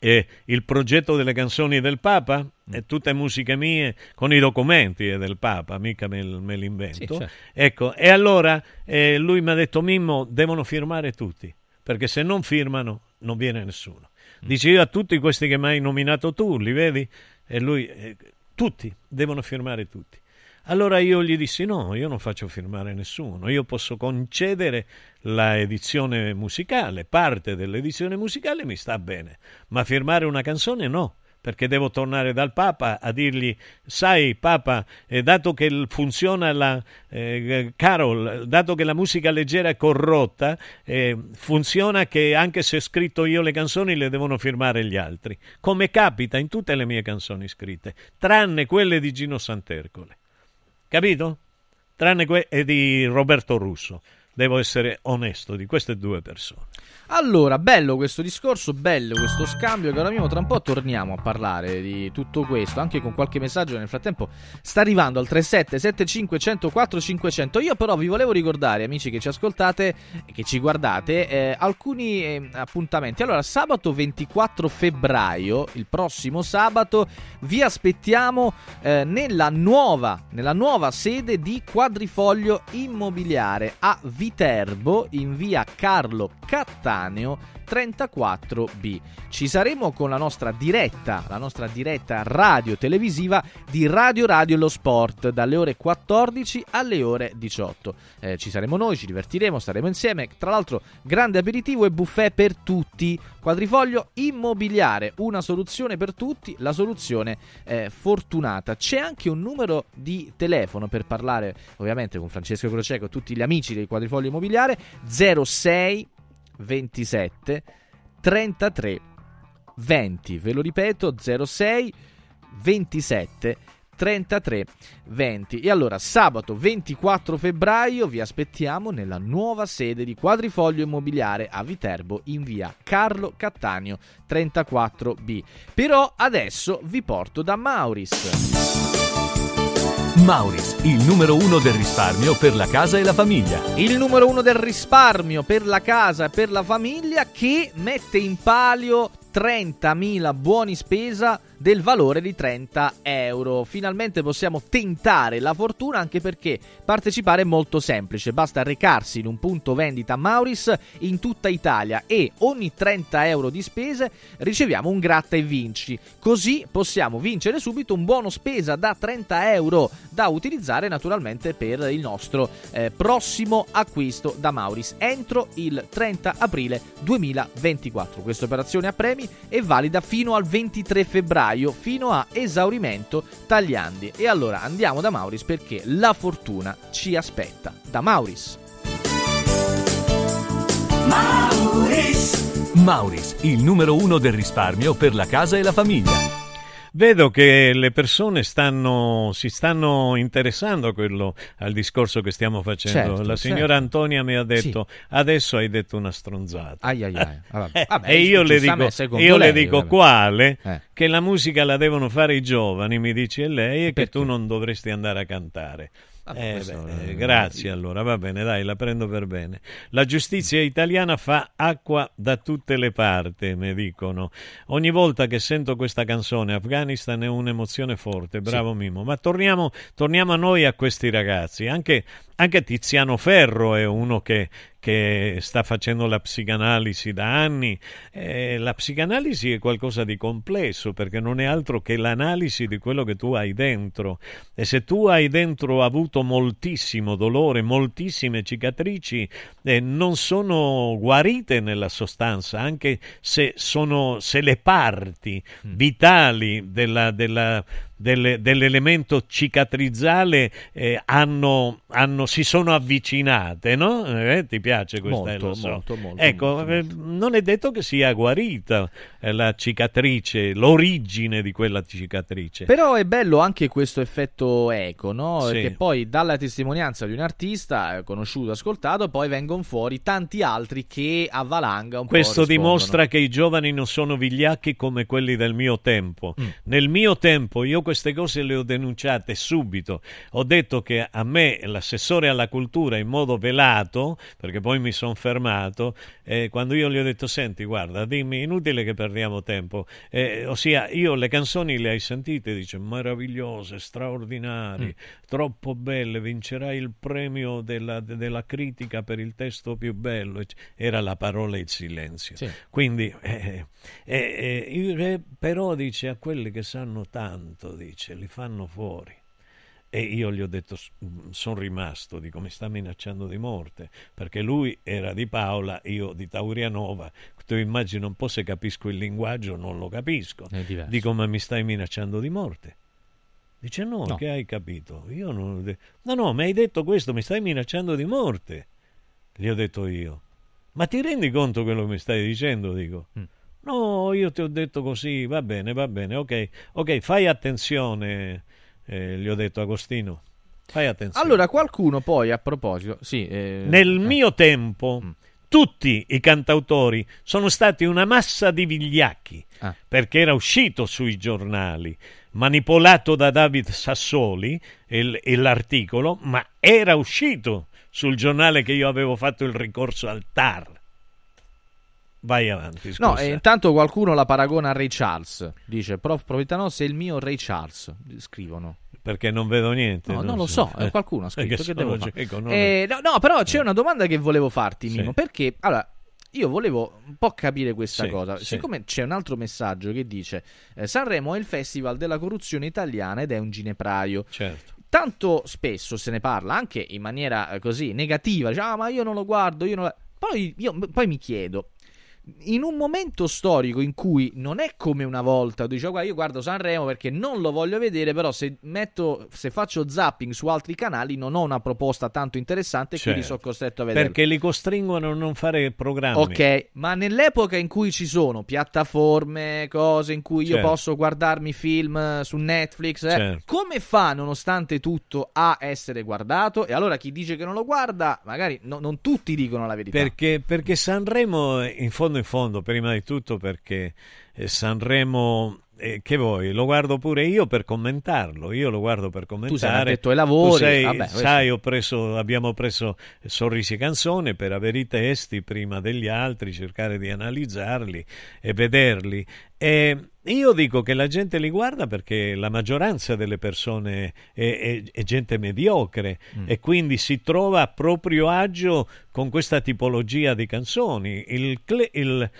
eh, il progetto delle canzoni del Papa, mm. è tutte musiche mie con i documenti eh, del Papa, mica me, me li invento. Sì, certo. Ecco, e allora eh, lui mi ha detto: Mimmo, devono firmare tutti, perché se non firmano non viene nessuno. Mm. Dice io a tutti questi che mi hai nominato tu, li vedi? E lui, eh, tutti, devono firmare tutti. Allora io gli dissi no, io non faccio firmare nessuno, io posso concedere la edizione musicale, parte dell'edizione musicale mi sta bene, ma firmare una canzone no perché devo tornare dal Papa a dirgli, sai Papa, eh, dato che funziona la eh, Carol, dato che la musica leggera è corrotta, eh, funziona che anche se ho scritto io le canzoni le devono firmare gli altri, come capita in tutte le mie canzoni scritte, tranne quelle di Gino Santercole. Capito? Tranne que- e di Roberto Russo. Devo essere onesto di queste due persone. Allora, bello questo discorso, bello questo scambio, caro mio, tra un po' torniamo a parlare di tutto questo, anche con qualche messaggio nel frattempo sta arrivando al 3775 104 500. Io però vi volevo ricordare, amici che ci ascoltate e che ci guardate, eh, alcuni eh, appuntamenti. Allora, sabato 24 febbraio, il prossimo sabato, vi aspettiamo eh, nella, nuova, nella nuova sede di Quadrifoglio Immobiliare a Viterbo, in via Carlo Cattani Estraneo 34B. Ci saremo con la nostra diretta, la nostra diretta radio televisiva di Radio Radio Lo Sport dalle ore 14 alle ore 18. Eh, ci saremo noi, ci divertiremo, staremo insieme. Tra l'altro, grande aperitivo e buffet per tutti. Quadrifoglio immobiliare, una soluzione per tutti, la soluzione eh, fortunata. C'è anche un numero di telefono per parlare, ovviamente, con Francesco Croceco e tutti gli amici del Quadrifoglio immobiliare 06 27 33 20. Ve lo ripeto, 06 27 33 20. E allora sabato 24 febbraio vi aspettiamo nella nuova sede di Quadrifoglio Immobiliare a Viterbo in via Carlo Cattaneo 34B. Però adesso vi porto da Mauris. Mauris, il numero uno del risparmio per la casa e la famiglia. Il numero uno del risparmio per la casa e per la famiglia che mette in palio 30.000 buoni spesa del valore di 30 euro. Finalmente possiamo tentare la fortuna anche perché partecipare è molto semplice, basta recarsi in un punto vendita Mauris in tutta Italia e ogni 30 euro di spese riceviamo un gratta e vinci. Così possiamo vincere subito un buono spesa da 30 euro da utilizzare naturalmente per il nostro eh, prossimo acquisto da Mauris entro il 30 aprile 2024. Questa operazione a premi è valida fino al 23 febbraio fino a esaurimento tagliandi. E allora andiamo da Mauris perché la fortuna ci aspetta. Da Mauris. Mauris. Mauris, il numero uno del risparmio per la casa e la famiglia. Vedo che le persone stanno, si stanno interessando a quello, al discorso che stiamo facendo. Certo, la signora certo. Antonia mi ha detto: Adesso hai detto una stronzata. Ai ai ai. Vabbè, vabbè, e io le dico, io le lei, dico vabbè. quale? Eh. Che la musica la devono fare i giovani, mi dice lei, e che Perché? tu non dovresti andare a cantare. Vabbè, Eh, beh, è- grazie allora, va bene, dai, la prendo per bene. La giustizia italiana fa acqua da tutte le parti, mi dicono. Ogni volta che sento questa canzone, Afghanistan è un'emozione forte, bravo Mimo. Ma torniamo, torniamo a noi, a questi ragazzi. Anche, anche Tiziano Ferro è uno che, che sta facendo la psicanalisi da anni. Eh, la psicanalisi è qualcosa di complesso perché non è altro che l'analisi di quello che tu hai dentro. E se tu hai dentro avuto moltissimo dolore, moltissime cicatrici, eh, non sono guarite nella sostanza, anche se sono se le parti vitali della, della- delle- dell'elemento cicatrizzale eh, hanno, hanno- si sono avvicinate, no? Eh, ti piace questa? Molto, so. molto, molto, Ecco, molto, eh, non è detto che sia guarita eh, la cicatrice, l'origine di quella cicatrice. Però è bello anche questo effetto eco, no? Sì. Perché poi dalla testimonianza di un artista eh, conosciuto, ascoltato, poi vengono fuori tanti altri che a valanga un Questo po' rispondono. dimostra che i giovani non sono vigliacchi come quelli del mio tempo. Mm. Nel mio tempo io queste cose le ho denunciate subito. Ho detto che a me l'assessore alla cultura in modo velato, perché poi mi sono fermato, eh, quando io gli ho detto senti guarda dimmi inutile che perdiamo tempo, Eh, ossia io le canzoni le hai sentite, dice meravigliose, straordinarie, Mm. troppo belle, vincerai il premio della, de- della critica per il testo più bello, era la parola il silenzio. Sì. Quindi, eh, eh, eh, però dice a quelli che sanno tanto, dice, li fanno fuori. E io gli ho detto, sono rimasto, dico, mi sta minacciando di morte, perché lui era di Paola, io di Taurianova. Tu immagino un po' se capisco il linguaggio, non lo capisco. Dico, ma mi stai minacciando di morte? Dice, no, No. che hai capito? Io non... No, no, mi hai detto questo, mi stai minacciando di morte. Gli ho detto io. Ma ti rendi conto quello che mi stai dicendo? Dico. Mm. No, io ti ho detto così, va bene, va bene, ok, ok, fai attenzione, eh, gli ho detto Agostino, fai attenzione. Allora, qualcuno poi a proposito, sì, eh, Nel eh, mio tempo, Mm. tutti i cantautori sono stati una massa di vigliacchi, Ah. perché era uscito sui giornali, manipolato da David Sassoli, il- il- l'articolo, ma era uscito sul giornale che io avevo fatto il ricorso al TAR. Vai avanti, scusa. No, e intanto qualcuno la paragona a Ray Charles. Dice, prof Provitano, sei il mio Ray Charles. Scrivono. Perché non vedo niente. No, non lo so, eh, qualcuno ha scritto. Che devo fare? cieco, non- Eh, no, no, però c'è una domanda che volevo farti, Sì. Mimo. Perché, allora, io volevo un po' capire questa Sì, cosa. sì. Siccome c'è un altro messaggio che dice: eh, Sanremo è il festival della corruzione italiana ed è un ginepraio. Certo. Tanto spesso se ne parla anche in maniera eh, così negativa. Dice, ah, ma io non lo guardo, io non la-". Poi, io, poi mi chiedo. In un momento storico in cui non è come una volta, "Oh, guarda, io guardo Sanremo perché non lo voglio vedere, però se metto, se faccio zapping su altri canali non ho una proposta tanto interessante e quindi Certo. sono costretto a vedere. Perché li costringono a non fare programmi. Ok, ma nell'epoca in cui ci sono piattaforme, cose in cui io Certo. posso guardarmi film eh, su Netflix, eh, Certo. come fa nonostante tutto a essere guardato? E allora chi dice che non lo guarda, magari no- non tutti dicono la verità. Perché, perché Sanremo, in fondo in fondo, prima di tutto perché eh, Sanremo, eh, che vuoi, lo guardo pure io per commentarlo, io lo guardo per commentare. sei un addetto ai lavori, Tu sei- vabbè, sai, ho preso, abbiamo preso Sorrisi Canzone per avere i testi prima degli altri, cercare di analizzarli e vederli. E io dico che la gente li guarda perché la maggioranza delle persone è, è- è gente mediocre Mm. e quindi si trova a proprio agio con questa tipologia di canzoni. Il, il-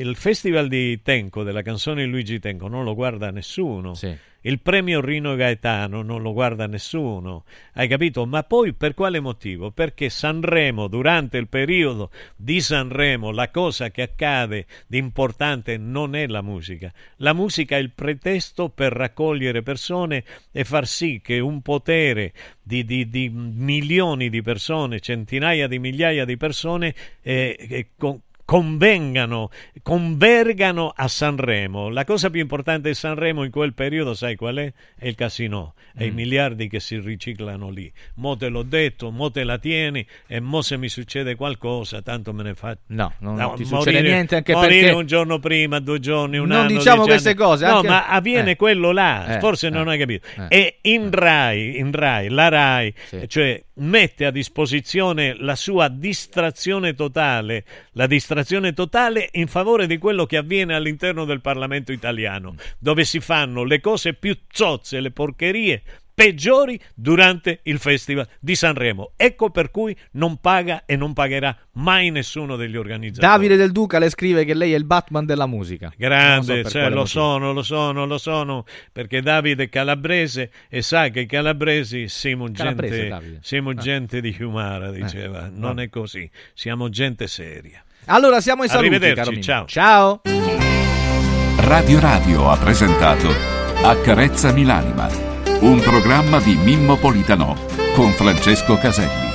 il festival di Tenco, della canzone di Luigi Tenco, non lo guarda nessuno. Il premio Rino Gaetano non lo guarda nessuno. Hai capito? Ma poi per quale motivo? Perché Sanremo, durante il periodo di Sanremo, la cosa che accade di importante non è la musica. La musica è il pretesto per raccogliere persone e far sì che un potere di, di- di milioni di persone, centinaia di migliaia di persone, eh, eh, con- convengano, convergano a Sanremo. La cosa più importante di Sanremo in quel periodo, sai qual è? È il casino e i Mm. miliardi che si riciclano lì. Mo te l'ho detto, mo te la tieni e mo se mi succede qualcosa, tanto me ne faccio. No, non No, ti succede morire- niente anche morire perché un giorno prima, due giorni, un Non anno. diciamo dieci queste anni. cose, No, anche- ma avviene eh. quello là, Eh, forse eh, non hai capito. eh. E in Rai, in Rai, la Rai, cioè mette a disposizione la sua distrazione totale, la distrazione totale in favore di quello che avviene all'interno del Parlamento italiano, dove si fanno le cose più zozze, le porcherie peggiori durante il Festival di Sanremo. Ecco per cui non paga e non pagherà mai nessuno degli organizzatori. Davide Del Duca le scrive che lei è il Batman della musica. Grande, so cioè, lo motivo. sono, lo sono, lo sono, perché Davide è calabrese e sa che i calabresi siamo Calabrese, gente, siamo Ah. gente di Fiumara, diceva. Eh, non va. è così, siamo gente seria. Allora siamo ai saluti, Arrivederci, ciao. Ciao. Radio Radio ha presentato Accarezza Milanima, un programma di Mimmo Politano con Francesco Caselli.